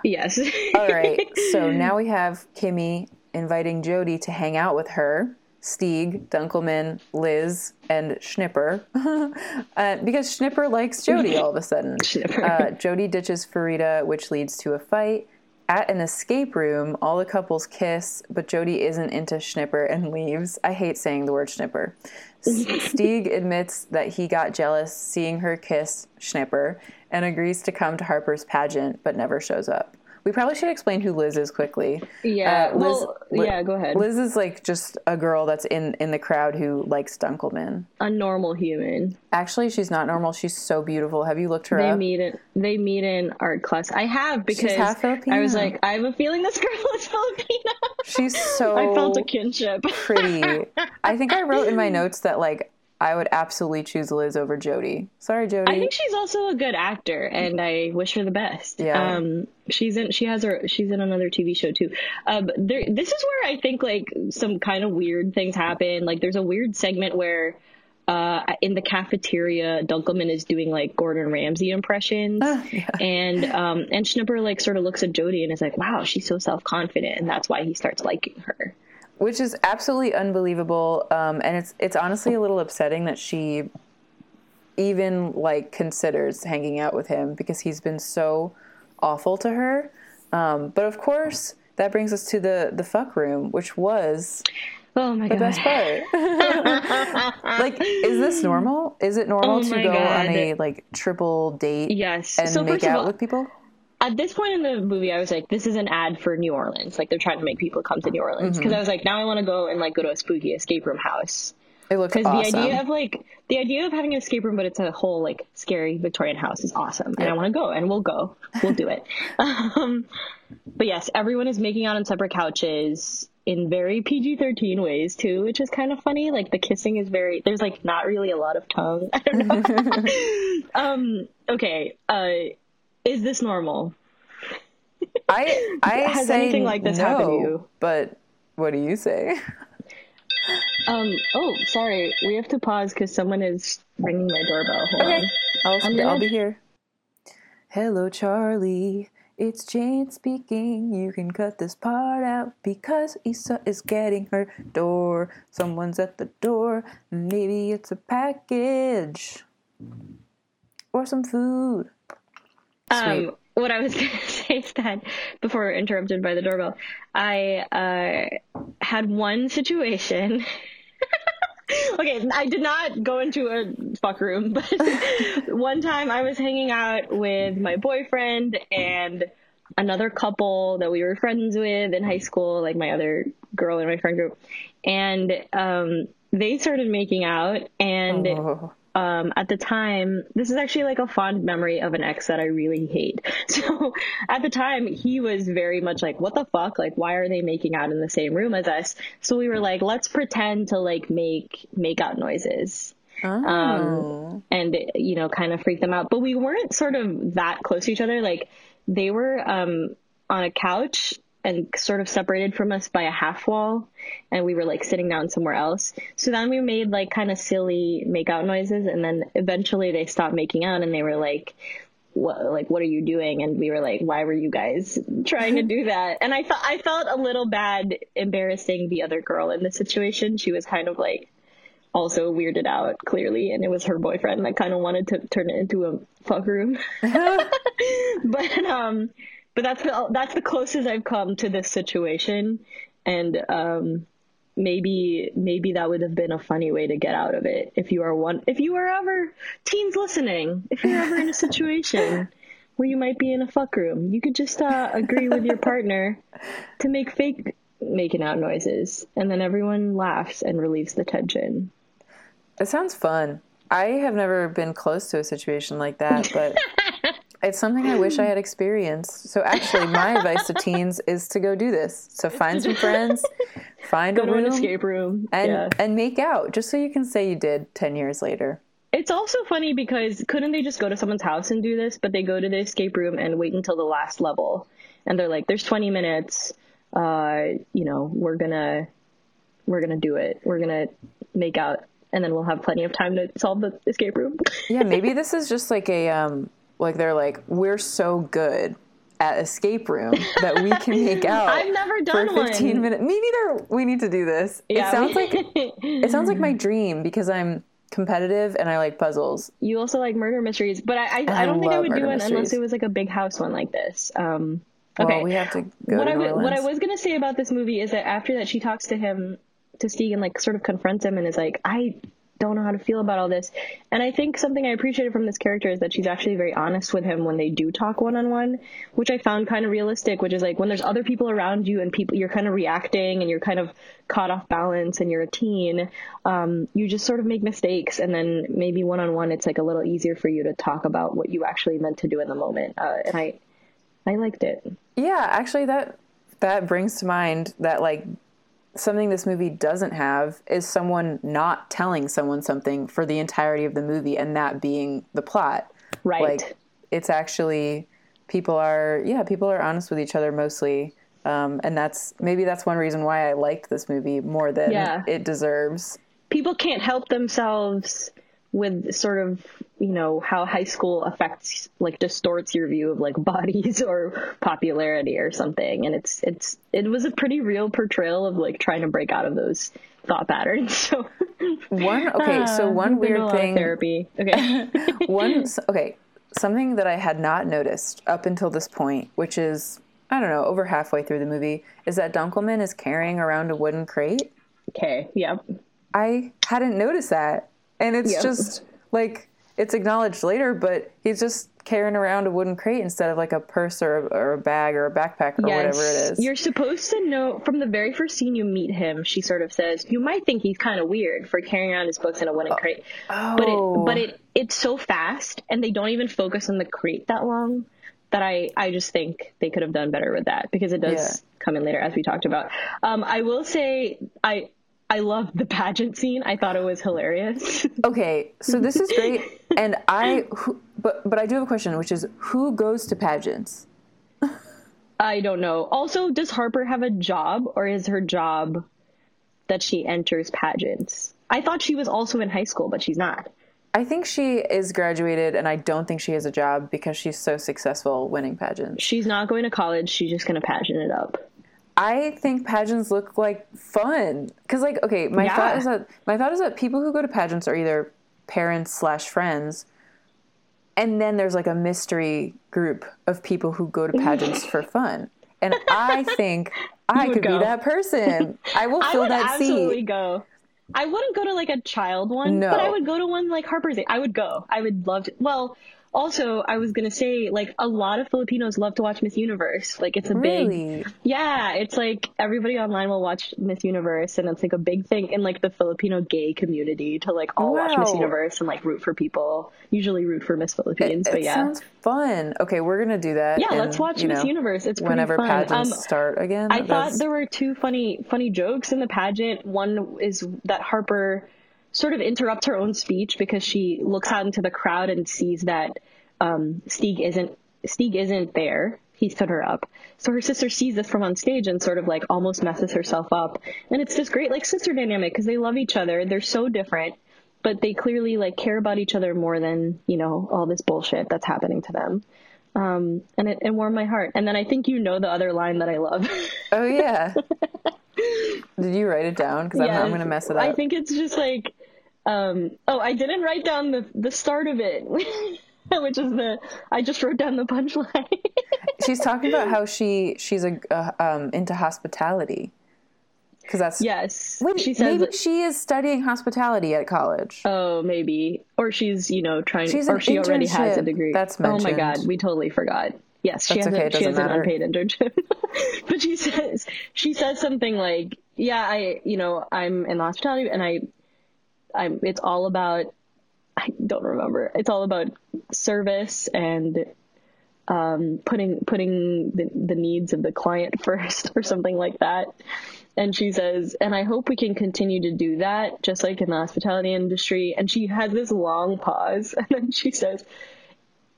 yes.
All right, so now we have Kimmy inviting Jody to hang out with her, Stig, Dunkleman, Liz, and Schnipper, uh, because Schnipper likes Jody all of a sudden. Uh, Jody ditches Farida, which leads to a fight. At an escape room, all the couples kiss, but Jody isn't into Schnipper and leaves. I hate saying the word Schnipper. Stig admits that he got jealous seeing her kiss Schnipper and agrees to come to Harper's pageant, but never shows up. We probably should explain who Liz is quickly.
Yeah,
Uh,
well, yeah, go ahead.
Liz is like just a girl that's in in the crowd who likes Dunkleman.
a normal human.
Actually, she's not normal. She's so beautiful. Have you looked her
They
up?
meet in they meet in art class. I have because
half Filipino.
I was like, I have a feeling this girl is Filipino.
She's so
I felt a kinship.
pretty. I think I wrote in my notes that like I would absolutely choose Liz over Jody. Sorry, Jody.
I think she's also a good actor, and I wish her the best.
Yeah.
Um, she's in. She has her. She's in another TV show too. But there, this is where I think like some kind of weird things happen. Like there's a weird segment where. Uh, in the cafeteria, Dunkleman is doing like Gordon Ramsay impressions, and um, and Schnipper like sort of looks at Jodie and is like, "Wow, she's so self confident," and that's why he starts liking her.
Which is absolutely unbelievable. Um, and it's it's honestly a little upsetting that she even like considers hanging out with him because he's been so awful to her. Um, but of course, that brings us to the the fuck room, which was
Oh my
the
god!
best part. like, is this normal? Is it normal
Oh
to go
God.
on a like triple date
Yes.
and
so
make out
all,
with people?
At this point in the movie, I was like, this is an ad for New Orleans. Like they're trying to make people come to New Orleans
Mm-hmm.
because I was like, now I want to go and like go to a spooky escape room house.
It looks
Because
awesome.
the idea of like the idea of having an escape room, but it's a whole like scary Victorian house is awesome, and I want to go, and we'll go, we'll do it. um, but yes, everyone is making out on separate couches in very PG thirteen ways too, which is kind of funny. Like the kissing is very there's like not really a lot of tongue. I don't know. um, okay, uh, is this normal?
I I
Has
say
anything like this
no,
happened to you?
But what do you say?
Um, oh, sorry, we have to pause because someone is ringing my doorbell. Hold
Okay.
on.
I'll, I'll be here. Hello, Charlie. It's Jane speaking. You can cut this part out because Issa is getting her door. Someone's at the door. Maybe it's a package or some food.
Um, what I was going to say is that before we're interrupted by the doorbell, I uh, had one situation. okay, I did not go into a fuck room, but one time I was hanging out with my boyfriend and another couple that we were friends with in high school, like my other girl in my friend group, and um, they started making out and.
Oh.
Um, at the time, this is actually like a fond memory of an ex that I really hate. So at the time, he was very much like, what the fuck? Like, why are they making out in the same room as us? So we were like, let's pretend to like make make out noises
Oh.
and you know kind of freak them out but we weren't sort of that close to each other like they were um on a couch and sort of separated from us by a half wall and we were like sitting down somewhere else. So then we made like kind of silly make out noises and then eventually they stopped making out and they were like what like what are you doing? And we were like why were you guys trying to do that? And i thought i felt a little bad embarrassing the other girl in the situation. She was kind of like also weirded out clearly and it was her boyfriend that kind of wanted to turn it into a fuck room. But um but that's the that's the closest i've come to this situation. And um maybe maybe that would have been a funny way to get out of it if you are one if you are ever teens listening if you're ever in a situation where you might be in a fuck room you could just uh, agree with your partner to make fake making out noises. And then everyone laughs and relieves the tension.
It sounds fun. I have never been close to a situation like that, but it's something I wish I had experienced. So actually, my advice to teens is to go do this. So find some friends, find
go
a room,
escape room
and
yeah.
and make out, just so you can say you did ten years later.
It's also funny because couldn't they just go to someone's house and do this? But they go to the escape room and wait until the last level, and they're like, "There's 20 minutes. Uh, you know, we're gonna we're gonna do it. We're gonna make out, and then we'll have plenty of time to solve the escape room."
Yeah, maybe this is just like a um, like they're like we're so good at escape room that we can make out.
I've never done
for
done
15
one.
minutes. Me neither. We need to do this.
Yeah,
it sounds
we-
like it sounds like my dream because I'm competitive and I like puzzles.
you also like murder mysteries, but I I,
I
I don't think I would do one unless it was like a big house one like this. Um,
Well,
okay,
we have to go
what
to
I
New
what I was gonna say about this movie is that after that she talks to him to Stegan like sort of confronts him and is like I don't know how to feel about all this. And I think something I appreciated from this character is that she's actually very honest with him when they do talk one on one which I found kind of realistic which is like when there's other people around you and people you're kind of reacting and you're kind of caught off balance and you're a teen um, you just sort of make mistakes. And then maybe one on one it's like a little easier for you to talk about what you actually meant to do in the moment. Uh, and I I liked it.
Yeah, actually that that brings to mind that like something this movie doesn't have is someone not telling someone something for the entirety of the movie and that being the plot.
right
Like it's actually people are yeah, people are honest with each other mostly. Um, and that's maybe that's one reason why I liked this movie more than
Yeah.
it deserves.
people can't help themselves with sort of you know how high school affects like distorts your view of like bodies or popularity or something. And it's it's it was a pretty real portrayal of like trying to break out of those thought patterns. So
One okay, so
Ah,
one
I've been to a
weird thing
therapy. Okay.
One okay something that i had not noticed up until this point which is i don't know over halfway through the movie is that dunkleman is carrying around a wooden crate.
Okay yep.
I hadn't noticed that and it's just like it's acknowledged later but he's just carrying around a wooden crate instead of like a purse or, or a bag or a backpack or whatever it is
You're supposed to know from the very first scene you meet him, she sort of says, You might think he's kinda weird for carrying around his books in a wooden crate. But
Oh.
it but it it's so fast and they don't even focus on the crate that long that I, I just think they could have done better with that because it does
Yeah.
come in later as we talked about. Um I will say I I loved the pageant scene. I thought it was hilarious.
okay so this is great and i who, but but i do have a question which is who goes to pageants
I don't know. Also, does Harper have a job or is her job that she enters pageants? I thought she was also in high school, but she's not.
I think she is graduated, and I don't think she has a job because she's so successful winning pageants.
She's not going to college. She's just going to pageant it up.
I think pageants look like fun because, like, okay, my
Yeah.
thought is that my thought is that people who go to pageants are either parents slash friends, and then there's like a mystery group of people who go to pageants for fun. And I think I could
go.
be that person. I will
I
fill
would
that
absolutely
seat.
go. I wouldn't go to like a child one,
No.
but I would go to one like Harper's. I would go. I would love to. Well, Also, I was gonna say, like, a lot of Filipinos love to watch Miss Universe. Like, it's a big, yeah, it's like everybody online will watch Miss Universe, and it's like a big thing in like the Filipino gay community to like all watch Miss Universe and like root for people. Usually root for Miss Philippines,
It
but yeah,
sounds fun. Okay, we're gonna do that.
yeah. let's watch Miss
know,
Universe. It's
whenever
fun.
pageants
Um,
start again.
I thought there were two funny funny jokes in the pageant. One is that Harper sort of interrupts her own speech because she looks out into the crowd and sees that um, Stig isn't Stig isn't there. He stood her up. So her sister sees this from on stage and sort of like almost messes herself up. And it's this great like sister dynamic because they love each other. They're so different, but they clearly like care about each other more than, you know, all this bullshit that's happening to them. Um, and it, it warmed my heart. And then I think you know the other line that I love.
Oh yeah. Did you write it down? Because I'm, I'm gonna mess it up.
I think it's just like, um, oh, I didn't write down the the start of it, which is the I just wrote down the punchline.
She's talking about how she she's a uh, um into hospitality. Because that's
yes,
Wait,
she says,
maybe she is studying hospitality at college.
oh, maybe, or she's you know trying,
She's
or she already has a degree.
That's
Oh my god, we totally forgot. Yes, she
That's
has,
okay,
a, she has an unpaid internship. but she says she says something like, "Yeah, I, you know, I'm in hospitality, and I, I'm. It's all about. I don't remember. It's all about service and um, putting putting the, the needs of the client first, or something like that." And she says, and I hope we can continue to do that, just like in the hospitality industry. And she has this long pause, and then she says,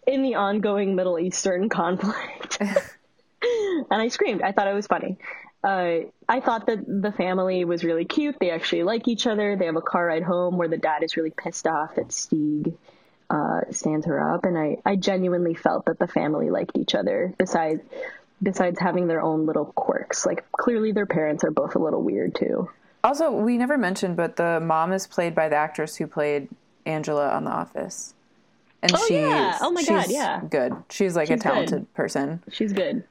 in the ongoing Middle Eastern conflict. and I screamed. I thought it was funny. Uh, I thought that the family was really cute. They actually like each other. They have a car ride home where the dad is really pissed off that Stig uh, stands her up. And I, I genuinely felt that the family liked each other besides besides having their own little quirks. Like clearly their parents are both a little weird too.
Also, we never mentioned, but the mom is played by the actress who played Angela on The Office. And
Oh,
she's
yeah. Oh, my God,
she's
yeah.
good. She's like a
She's good.
talented person.
She's good.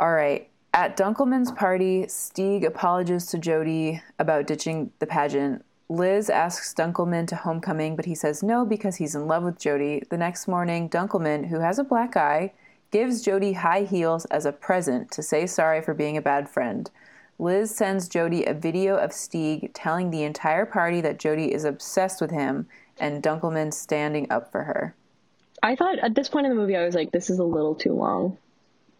All right. At Dunkleman's party, Stig apologizes to Jody about ditching the pageant. Liz asks Dunkleman to homecoming, but he says no because he's in love with Jody. The next morning, Dunkleman, who has a black eye, gives Jody high heels as a present to say sorry for being a bad friend. Liz sends Jody a video of Stig telling the entire party that Jody is obsessed with him and Dunkleman standing up for her.
I thought at this point in the movie, I was like, this is a little too long.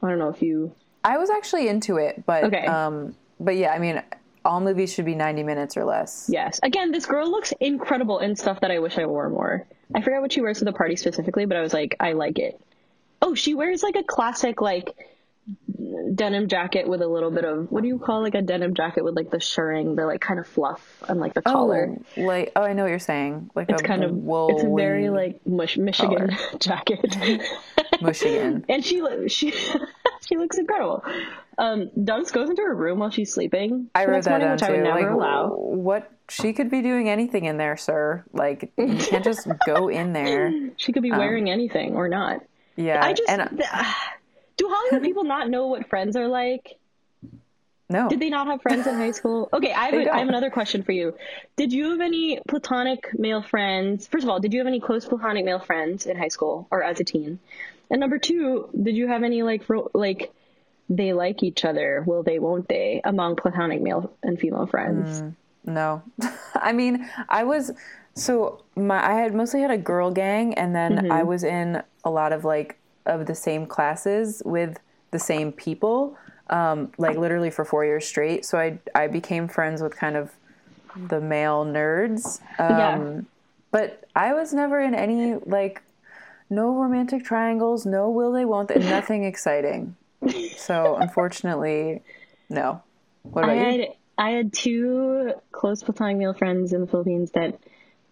I don't know if you.
I was actually into it, but
Okay.
um, but yeah, I mean, all movies should be ninety minutes or less.
Yes. Again, this girl looks incredible in stuff that I wish I wore more. I forgot what she wears to the party specifically, but I was like, I like it. Oh, she wears like a classic like denim jacket with a little bit of what do you call like a denim jacket with like the shirring, the like kind of fluff and like the collar.
Oh, like oh, I know what you're saying. Like
It's
a
kind of
wool.
it's a very like mush, Michigan jacket.
Michigan.
and she she she looks incredible. Um, Dunce goes into her room while she's sleeping.
I wrote that
morning,
down
which I would
too.
never
Like,
allow.
what she could be doing anything in there, sir. Like you can't just go in there.
She could be wearing anything or not.
Yeah,
I just
and uh,
do Hollywood people not know what friends are like?
no.
Did they not have friends in high school? Okay, I have, a, I have another question for you. Did you have any platonic male friends? First of all, did you have any close platonic male friends in high school or as a teen? And number two, did you have any like ro- like they like each other, will they, won't they, among platonic male and female friends?
No. I mean, I was so my I had mostly had a girl gang and then
Mm-hmm.
I was in a lot of like of the same classes with the same people um like literally for 4 years straight. So I I became friends with kind of the male nerds. Um
Yeah.
but I was never in any like no romantic triangles, no will they won't and nothing exciting. So unfortunately, no. What
I
about you?
I had two close platonic male friends in the Philippines that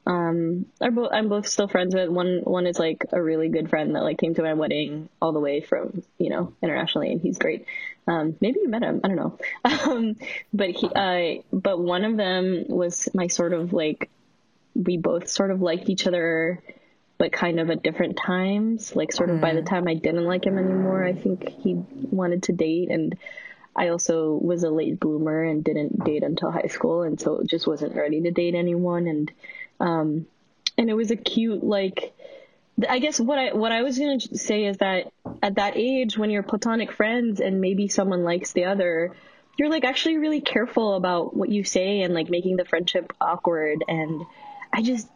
um are both I'm both still friends with. One one is like a really good friend that like came to my wedding all the way from you know internationally, and he's great. Um, maybe you met him. I don't know. Um, but he uh, but one of them was my sort of like we both sort of liked each other but kind of at different times. Like sort of by the time I didn't like him anymore, I think he wanted to date and I also was a late bloomer and didn't date until high school and so just wasn't ready to date anyone and um and it was a cute like I guess what I what I was gonna say is that at that age, when you're platonic friends and maybe someone likes the other, you're like actually really careful about what you say and like making the friendship awkward. And I just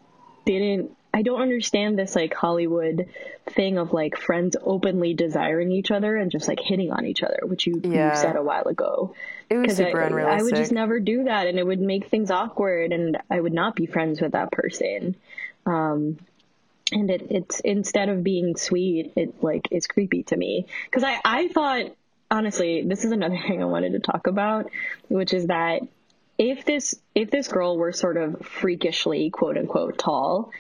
didn't. I don't understand this like Hollywood thing of like friends openly desiring each other and just like hitting on each other, which you,
Yeah.
you said a while ago.
It was super
I,
unrealistic.
I would just never do that, and it would make things awkward, and I would not be friends with that person. Um, and it, it's instead of being sweet, it like is creepy to me because I I thought honestly this is another thing I wanted to talk about, which is that if this if this girl were sort of freakishly quote unquote tall,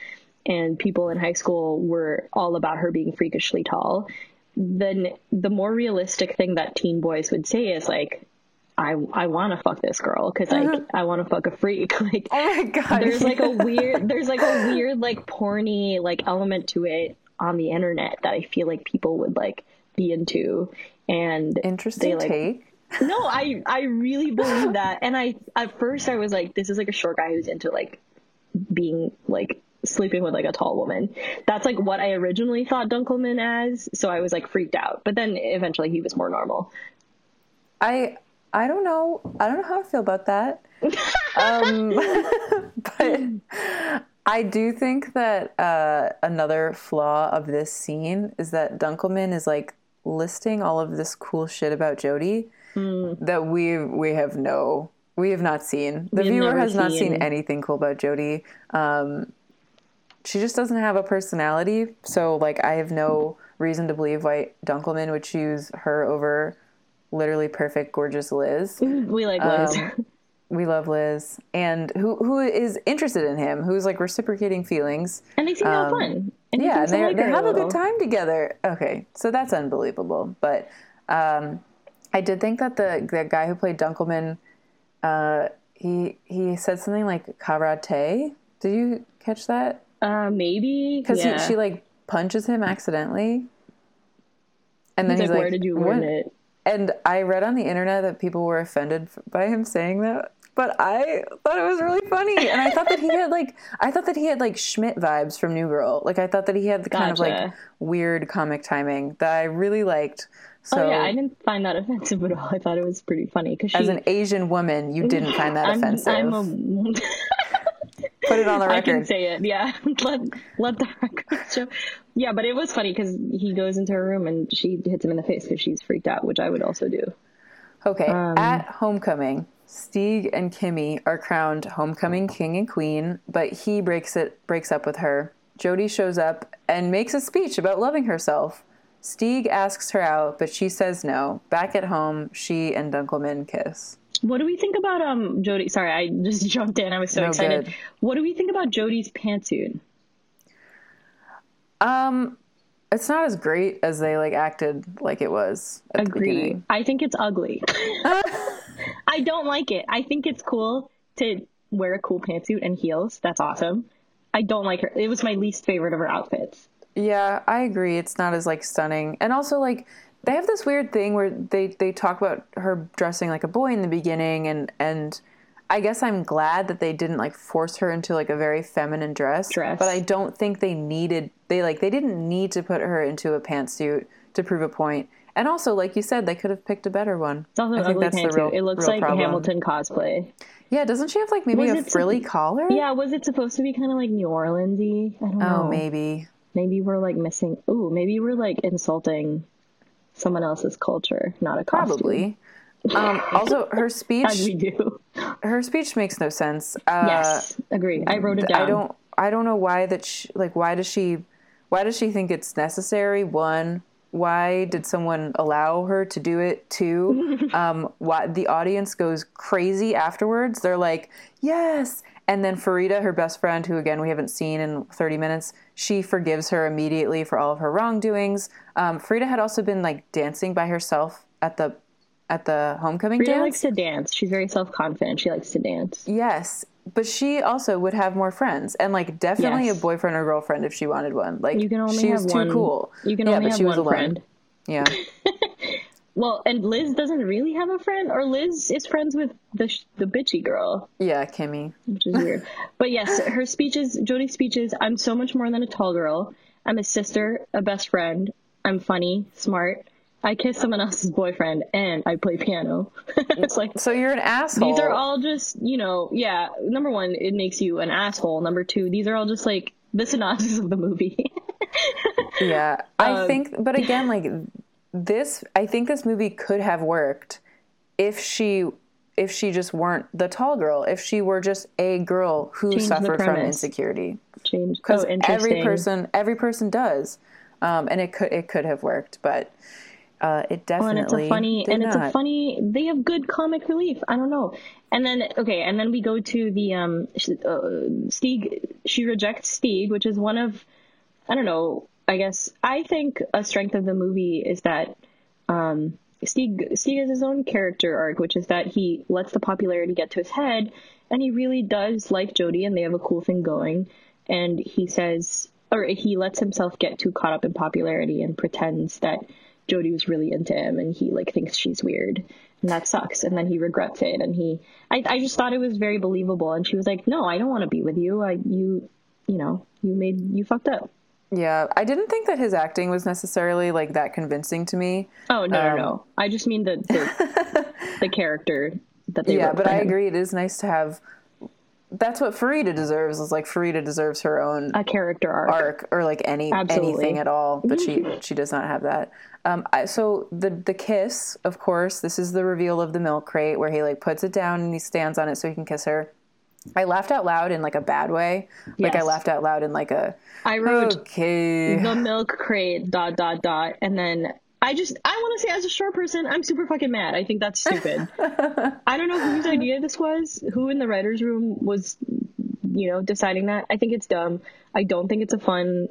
and people in high school were all about her being freakishly tall, then the more realistic thing that teen boys would say is like, I I want to fuck this girl because like uh-huh. I want to fuck a freak like
oh my god.
there's like a weird there's like a weird like porny like element to it on the internet that I feel like people would like be into and
interesting
they, like,
take.
no I I really believe that and I at first I was like this is like a short guy who's into like being like sleeping with like a tall woman that's like what I originally thought Dunkleman as so I was like freaked out but then eventually he was more normal
I I don't know. I don't know how I feel about that. um, but I do think that uh, another flaw of this scene is that Dunkleman is like listing all of this cool shit about Jodie that we we have no we have not seen. The
We've
viewer has not seen
seen.
anything cool about Jody. Um, she just doesn't have a personality. So like I have no reason to believe why Dunkleman would choose her over literally perfect, gorgeous Liz.
we like Liz
Um, We love Liz, and who who is interested in him, who's like reciprocating feelings.
and they seem to have
um,
fun and
Yeah, they
like
they have a
little.
good time together. Okay, so that's unbelievable. But um, I did think that the the guy who played Dunkleman, uh, he he said something like karate. Did you catch that?
Uh, maybe
Because
yeah.
she like punches him accidentally, and then
He's
he's,
like, "Where did you learn
"What?"
it?"
And I read on the internet that people were offended by him saying that, but I thought it was really funny, and I thought that he had like I thought that he had like Schmidt vibes from New Girl. Like I thought that he had the kind of like weird comic timing that I really liked. So
oh yeah, I didn't find that offensive at all. I thought it was pretty funny because
as an Asian woman, you didn't find that
I'm,
offensive.
I'm a,
Put it on the record.
I can say it. Yeah, let let the record show. Yeah, but it was funny because he goes into her room and she hits him in the face because she's freaked out, which I would also do.
Okay,
Um,
at homecoming, Stig and Kimmy are crowned homecoming king and queen, but he breaks it breaks up with her. Jody shows up and makes a speech about loving herself. Stig asks her out, but she says no. Back at home, she and Dunkleman kiss.
What do we think about um Jodie? Sorry, I just jumped in. I was so
No
excited.
good.
What do we think about Jodie's pantsuit?
Um, it's not as great as they like acted like it was
Agree. I think it's ugly. I don't like it. I think it's cool to wear a cool pantsuit and heels. That's awesome. I don't like her. It was my least favorite of her outfits.
Yeah, I agree. It's not as like stunning, and also like they have this weird thing where they they talk about her dressing like a boy in the beginning, and and I guess I'm glad that they didn't like force her into like a very feminine dress.
Dress.
But I don't think they needed they like they didn't need to put her into a pantsuit to prove a point. And also, like you said, they could have picked a better one.
It's also
I think
ugly
that's the
pantsuit.
real-
it looks
real
like
problem.
Hamilton cosplay.
Yeah, doesn't she have like maybe
Was
a frilly
some-
collar?
Yeah, was it supposed to be kind of like New Orleansy? I don't oh, know.
Oh, maybe.
Maybe we're like missing. Ooh, maybe we're like insulting someone else's culture, not a costume.
Probably. Um, also, her
As we
speech
do.
her speech makes no sense. Uh,
yes, agree. I wrote it down.
I don't I don't know why that she, like why does she why does she think it's necessary? One, why did someone allow her to do it? Two, um, why the audience goes crazy afterwards? They're like, yes. And then Farida, her best friend, who again we haven't seen in 30 minutes, she forgives her immediately for all of her wrongdoings. Um, Farida had also been like dancing by herself at the at the homecoming
Rita
dance.
likes to dance. She's very self confident. She likes to dance.
Yes, but she also would have more friends, and like definitely
Yes.
a boyfriend or girlfriend if she wanted one. Like
You can only
she
have
was too cool.
You can
yeah,
only
but
have
she was
one
alone.
friend.
Yeah,
well, and Liz doesn't really have a friend, or Liz is friends with the sh- the bitchy girl,
Yeah, Kimmy.
which is weird. but yes, her speeches, Jodie's speeches. I'm so much more than a tall girl. I'm a sister, a best friend. I'm funny, smart. I kiss someone else's boyfriend, and I play piano. it's like
So you're an asshole.
these are all just, you know, yeah. Number one, it makes you an asshole. Number two, these are all just like the synopsis of the movie.
Yeah, I
Um,
think, but again, like this, I think this movie could have worked if she, if she just weren't the tall girl, if she were just a girl who
Change
suffered from insecurity,
Change.
because
Oh,
every person, every person does, um, and it could, it could have worked, but uh, it definitely
and it's a funny and it's a funny they have good comic relief. I don't know. And then okay and then we go to the um uh, stig she rejects stig which is one of i don't know i guess i think a strength of the movie is that um stig stig has his own character arc which is that he lets the popularity get to his head and he really does like jodie and they have a cool thing going and he says or he lets himself get too caught up in popularity and pretends that Jodie was really into him and he like thinks she's weird and that sucks and then he regrets it and he I, I just thought it was very believable and she was like no I don't want to be with you. I you you know you made you fucked up
Yeah, I didn't think that his acting was necessarily like that convincing to me.
oh no
Um,
no no I just mean the the, the character that they
yeah, but I
him.
agree. It is nice to have. That's what Farida deserves. Is like Farida deserves her own
a character arc,
arc or like any
Absolutely.
anything at all, but she she does not have that. Um, I, so the the kiss, of course, this is the reveal of the milk crate where he like puts it down and he stands on it so he can kiss her. I laughed out loud in like a bad way. Like I laughed out loud in like a
I wrote
okay.
the milk crate dot dot dot and then I just I want to say as a short person I'm super fucking mad. I think that's stupid. I don't know whose idea this was. Who in the writers room was you know deciding that? I think it's dumb. I don't think it's a fun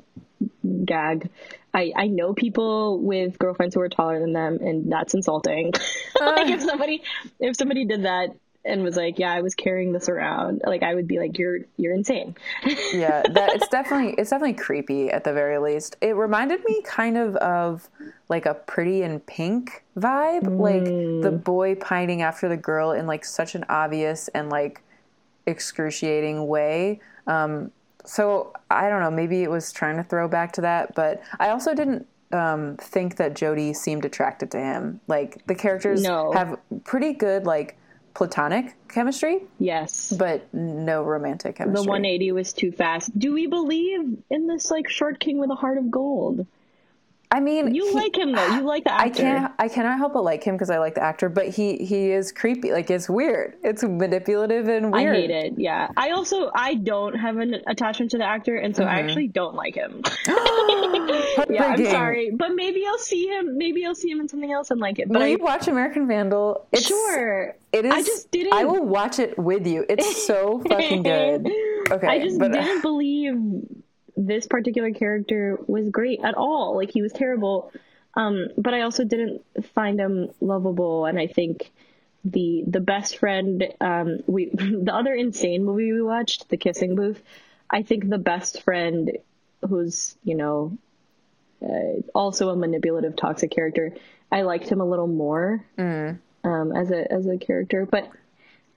gag. I I know people with girlfriends who are taller than them and that's insulting. like if somebody if somebody did that and was like, "Yeah, I was carrying this around." Like I would be like, "You're you're insane."
yeah, that it's definitely it's definitely creepy at the very least. It reminded me kind of of like a pretty in pink vibe, like the boy pining after the girl in like such an obvious and like excruciating way. Um, so I don't know, maybe it was trying to throw back to that, but I also didn't um, think that Jody seemed attracted to him. Like the characters
No.
have pretty good like platonic chemistry,
Yes.
but no romantic chemistry.
The 180 was too fast. Do we believe in this like short king with a heart of gold?
I mean,
You
he-
like him though. You like the
I can't. I cannot help but like him because I like the actor, but he he is creepy. Like it's weird. It's manipulative and weird.
I hate it. Yeah. I also I don't have an attachment to the actor, and so I
Mm-hmm.
actually don't like him. yeah, I'm sorry, but maybe I'll see him. Maybe I'll see him in something else and like it. But
Will
I,
you watch American Vandal? It's,
sure.
It is.
I just didn't.
I will watch it with you. It's so fucking good. Okay,
I just
but
didn't believe this particular character was great at all. Like he was terrible. Um, but I also didn't find him lovable, and I think the the best friend um we the other insane movie we watched, The Kissing Booth. I think the best friend who's you know uh, also a manipulative toxic character. I liked him a little more
Mm.
um, as a as a character, but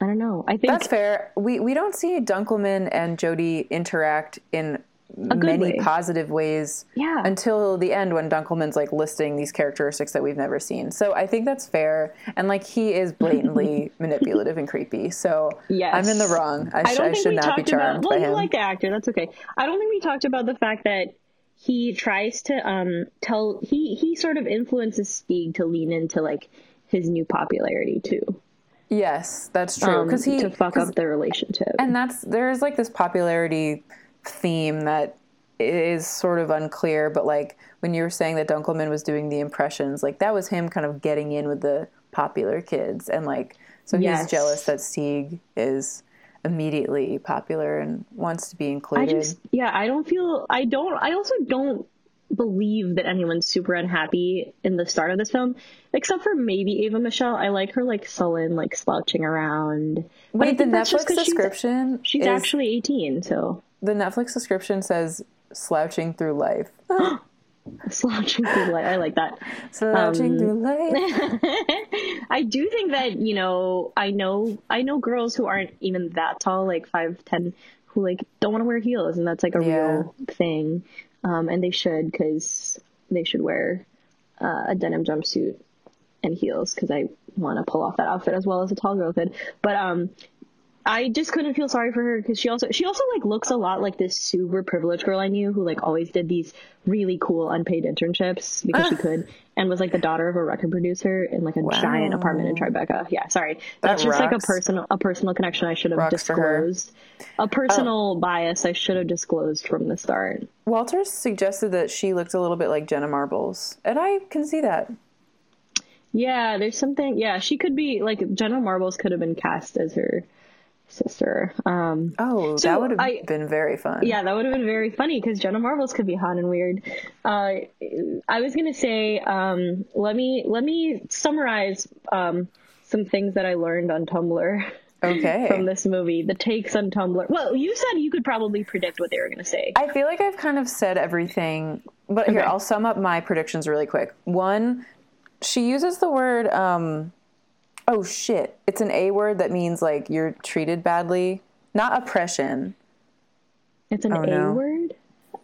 I don't know. I think
that's fair. We we don't see Dunkleman and Jody interact in many
way.
positive ways
Yeah.
until the end when Dunkleman's like listing these characteristics that we've never seen. So I think that's fair. And like he is blatantly manipulative and creepy. So
Yes.
I'm in the wrong. I,
I
sh- I
think
should not be charmed
about. Well,
by
you
him.
like the actor. That's okay. I don't think we talked about the fact that he tries to um tell he he sort of influences Stig to lean into like his new popularity too,
yes, that's true.
um,
Because he
to fuck up their relationship.
and that's there's like this popularity theme that is sort of unclear but like when you were saying that dunkleman was doing the impressions like that was him kind of getting in with the popular kids and like so
Yes.
he's jealous that Stig is immediately popular and wants to be
I
included
just yeah, I don't feel I don't I also don't believe that anyone's super unhappy in the start of this film, except for maybe Ava Michelle. I like her like sullen, like slouching around.
Wait the
Netflix that's just
netflix
'cause she's-
description
She's,
is,
actually eighteen, so
the netflix description says slouching through life
Slouching through life. I like that.
Slouching
Um,
through life.
I do think that you know I know I know girls who aren't even that tall, like five ten, who like don't want to wear heels, and that's like a
Yeah.
real thing. Um, and they should because they should wear uh, a denim jumpsuit and heels because I want to pull off that outfit as well as a tall girl could. But um, I just couldn't feel sorry for her because she also she also like looks a lot like this super privileged girl I knew who like always did these really cool unpaid internships because she could and was like the daughter of a record producer in like a giant apartment in Tribeca. Yeah, sorry, that's just like a personal a personal connection I should have
Rocks
disclosed. A oh. personal bias I should have disclosed from the start.
Walter suggested that she looked a little bit like Jenna Marbles, and I can see that.
Yeah, there's something. Yeah, she could be like Jenna Marbles could have been cast as her sister. Um,
Oh,
So
that would have
I-
been very fun.
Yeah, that would have been very funny because Jenna Marbles could be hot and weird. Uh, I was gonna say, um, let me let me summarize um, some things that I learned on Tumblr
Okay.
from this movie. The takes on Tumblr. Well, you said you could probably predict what they were gonna say.
I feel like I've kind of said everything, but here I'll sum up my predictions really quick. One, she uses the word um oh shit. It's an A word that means like you're treated badly, not oppression.
It's an
Oh,
A
no.
word.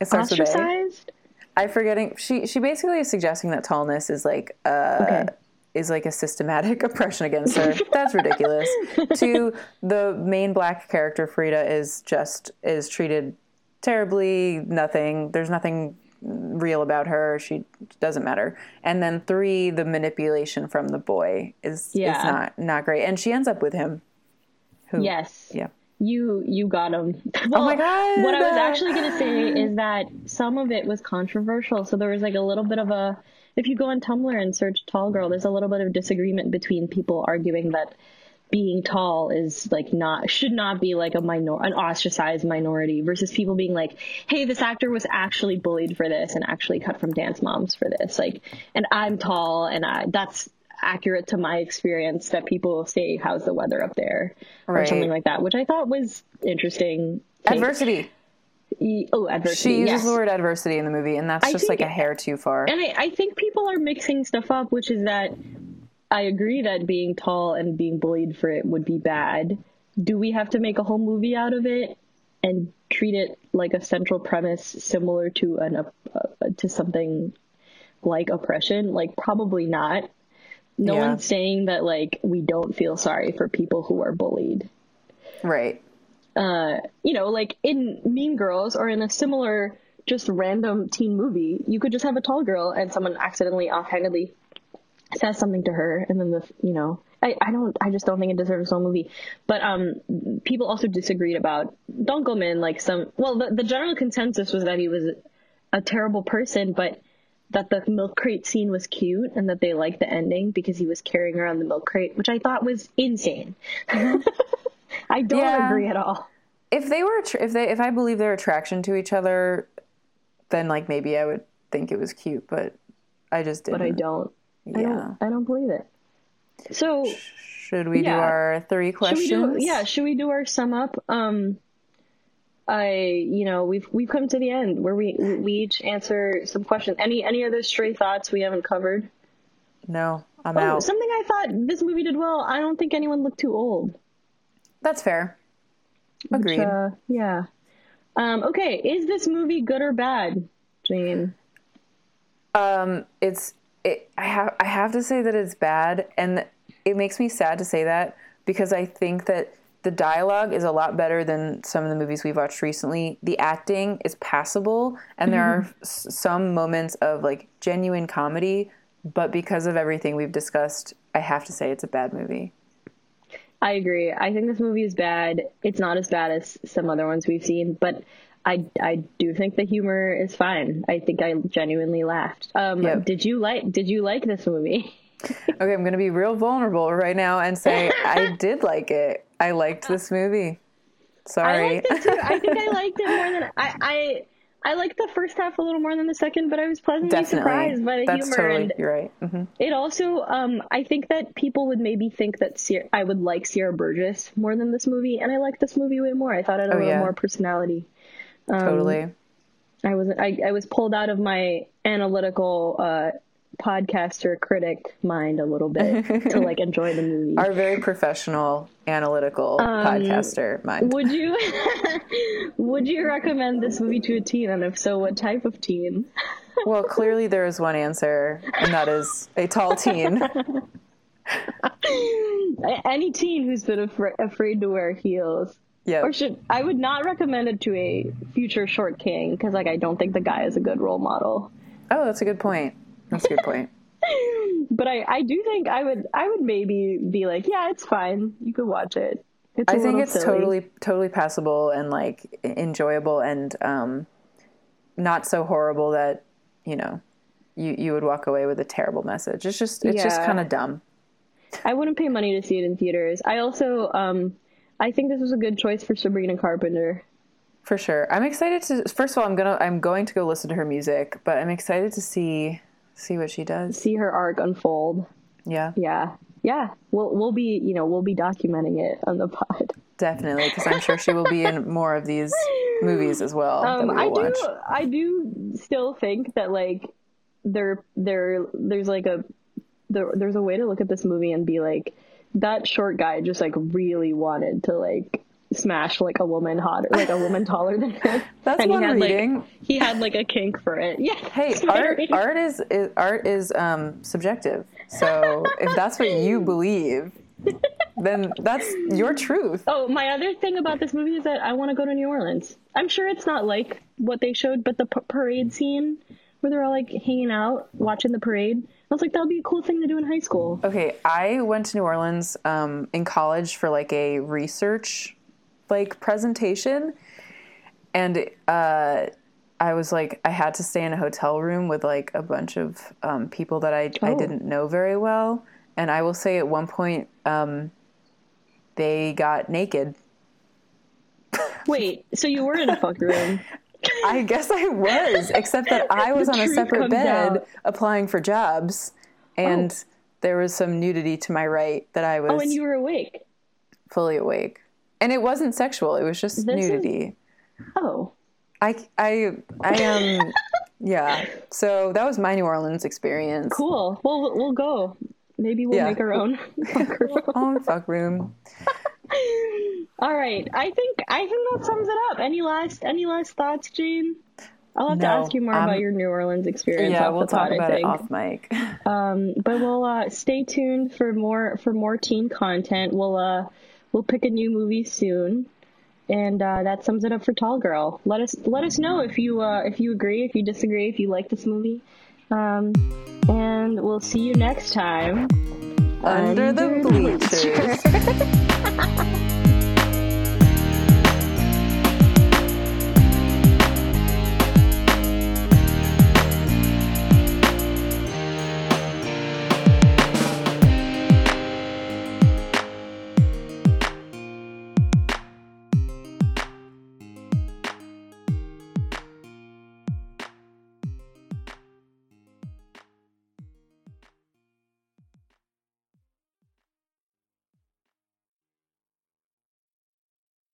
It starts with A.
Ostracized.
I forgetting she she basically is suggesting that tallness is like uh
Okay.
is like a systematic oppression against her. That's ridiculous. Two, the main black character Fareeda is just is treated terribly. Nothing. There's nothing real about her. She doesn't matter. And then three, the manipulation from the boy is
Yeah.
is not not great. And she ends up with him. Who?
Yes.
Yeah.
You you got him.
Oh my God.
What I was actually gonna say is that some of it was controversial. So there was like a little bit of a. If you go on Tumblr and search "tall girl," there's a little bit of disagreement between people arguing that being tall is like not should not be like a minor an ostracized minority versus people being like, hey, this actor was actually bullied for this and actually cut from Dance Moms for this. Like, and I'm tall and I that's accurate to my experience that people say how's the weather up there or something like that, which I thought was interesting.
Adversity.
E- Oh, adversity.
She uses
yes.
the word adversity in the movie, and that's
I
just
think
like a hair too far.
And I, I think people are mixing stuff up, which is that I agree that being tall and being bullied for it would be bad. Do we have to make a whole movie out of it and treat it like a central premise similar to an uh, to something like oppression? Like probably not. No
Yeah.
one's saying that like we don't feel sorry for people who are bullied.
Right.
uh, you know, like in Mean Girls or in a similar just random teen movie, you could just have a tall girl and someone accidentally offhandedly says something to her and then the you know I, I don't I just don't think it deserves its own movie. But um people also disagreed about Dunkleman like some well the, the general consensus was that he was a terrible person but that the milk crate scene was cute and that they liked the ending because he was carrying around the milk crate, which I thought was insane. I don't
Yeah.
agree at all.
if they were if they if I believe their attraction to each other, then like maybe I would think it was cute, but I just didn't.
but I don't. I
Yeah.
don't. I don't believe it. So
Should we do our three questions?
we do? Yeah, should we do our sum up? Um, I you know we've we've come to the end where we we each answer some questions. Any any other stray thoughts we haven't covered?
No, I'm
Oh,
out.
something I thought this movie did well. I don't think anyone looked too old.
That's fair. Agreed.
Which, uh, yeah. Um, okay, is this movie good or bad, Jane?
um, it's it, I have I have to say that it's bad, and it makes me sad to say that because I think that the dialogue is a lot better than some of the movies we've watched recently. The acting is passable, and there are mm-hmm. s- some moments of like genuine comedy, but because of everything we've discussed, I have to say it's a bad movie.
I agree. I think this movie is bad. It's not as bad as some other ones we've seen, but I, I do think the humor is fine. I think I genuinely laughed. Um,
Yep.
Did you like Did you like this movie?
Okay, I'm going to be real vulnerable right now and say I did like it. I liked this movie.
I
Sorry.
liked it too. I think I liked it more than I. I I liked the first half a little more than the second, but I was pleasantly
Definitely.
surprised by the
That's
humor.
totally,
and
you're right. hmm
it also, um, I think that people would maybe think that Sierra, I would like Sierra Burgess more than this movie, and I like this movie way more. I thought it had a
Oh,
little
yeah.
more personality. Um,
Totally.
I was I, I was pulled out of my analytical uh, podcaster critic mind a little bit to like enjoy the movie.
Our very professional, analytical
Um,
podcaster mind.
Would you would you recommend this movie to a teen, and if so, what type of teen?
Well, clearly there is one answer, and that is a tall teen.
Any teen who's been afra- afraid to wear heels.
Yeah.
Or should I would not recommend it to a future short king because like I don't think the guy is a good role model.
Oh, that's a good point. That's a good point.
But I, I do think I would I would maybe be like yeah it's fine you could watch it. It's
I think it's
silly.
totally totally passable and like enjoyable and um, not so horrible that you know you you would walk away with a terrible message. It's just it's just kind of dumb.
I wouldn't pay money to see it in theaters. I also um I think this was a good choice for Sabrina Carpenter.
For sure. I'm excited to first of all I'm going to I'm going to go listen to her music, but I'm excited to see see what she does.
See her arc unfold.
Yeah.
Yeah. Yeah. We'll we'll be you know, we'll be documenting it on the pod.
Definitely because I'm sure she will be in more of these movies as well
Um,
we
I do
watch.
I do still think that like there there there's like a there, there's a way to look at this movie and be like that short guy just like really wanted to like smash like a woman hotter like a woman taller than him.
That's
and
one
he had
reading.
like he had like a kink for it. Yeah.
Hey, art
reading.
art is, is art is um, subjective. So if that's what you believe, then that's your truth.
Oh, my other thing about this movie is that I want to go to New Orleans. I'm sure it's not like what they showed, but the p- parade scene where they're all like hanging out watching the parade. I was like, that would be a cool thing to do in high school.
Okay, I went to New Orleans um, in college for like a research like presentation, and uh, I was like, I had to stay in a hotel room with like a bunch of um, people that I I
Oh.
didn't know very well, and I will say at one point um, they got naked.
Wait, so you were in a fuck room?
I guess I was, except that I was on a separate bed
out. Oh.
applying for jobs, oh. and there was some nudity to my right that I was
Oh, and you were awake.
fully awake. And it wasn't sexual; it was just
This is-
nudity.
Oh,
I, I, I am, um, yeah. So that was my New Orleans experience.
cool. Well, we'll- go. Maybe we'll
Yeah.
make our own. fuck room.
Oh, fuck room.
All right. I think I think that sums it up. Any last any last thoughts, Jane? I'll have to ask you more
um,
about your New Orleans experience.
Yeah, we'll
the pod,
talk about it off mic.
Um, but we'll uh, stay tuned for more for more teen content. We'll uh, we'll pick a new movie soon, and uh, that sums it up for Tall Girl. Let us let us know if you uh, if you agree, if you disagree, if you like this movie. Um, and we'll see you next time.
Under the
Under the
bleachers.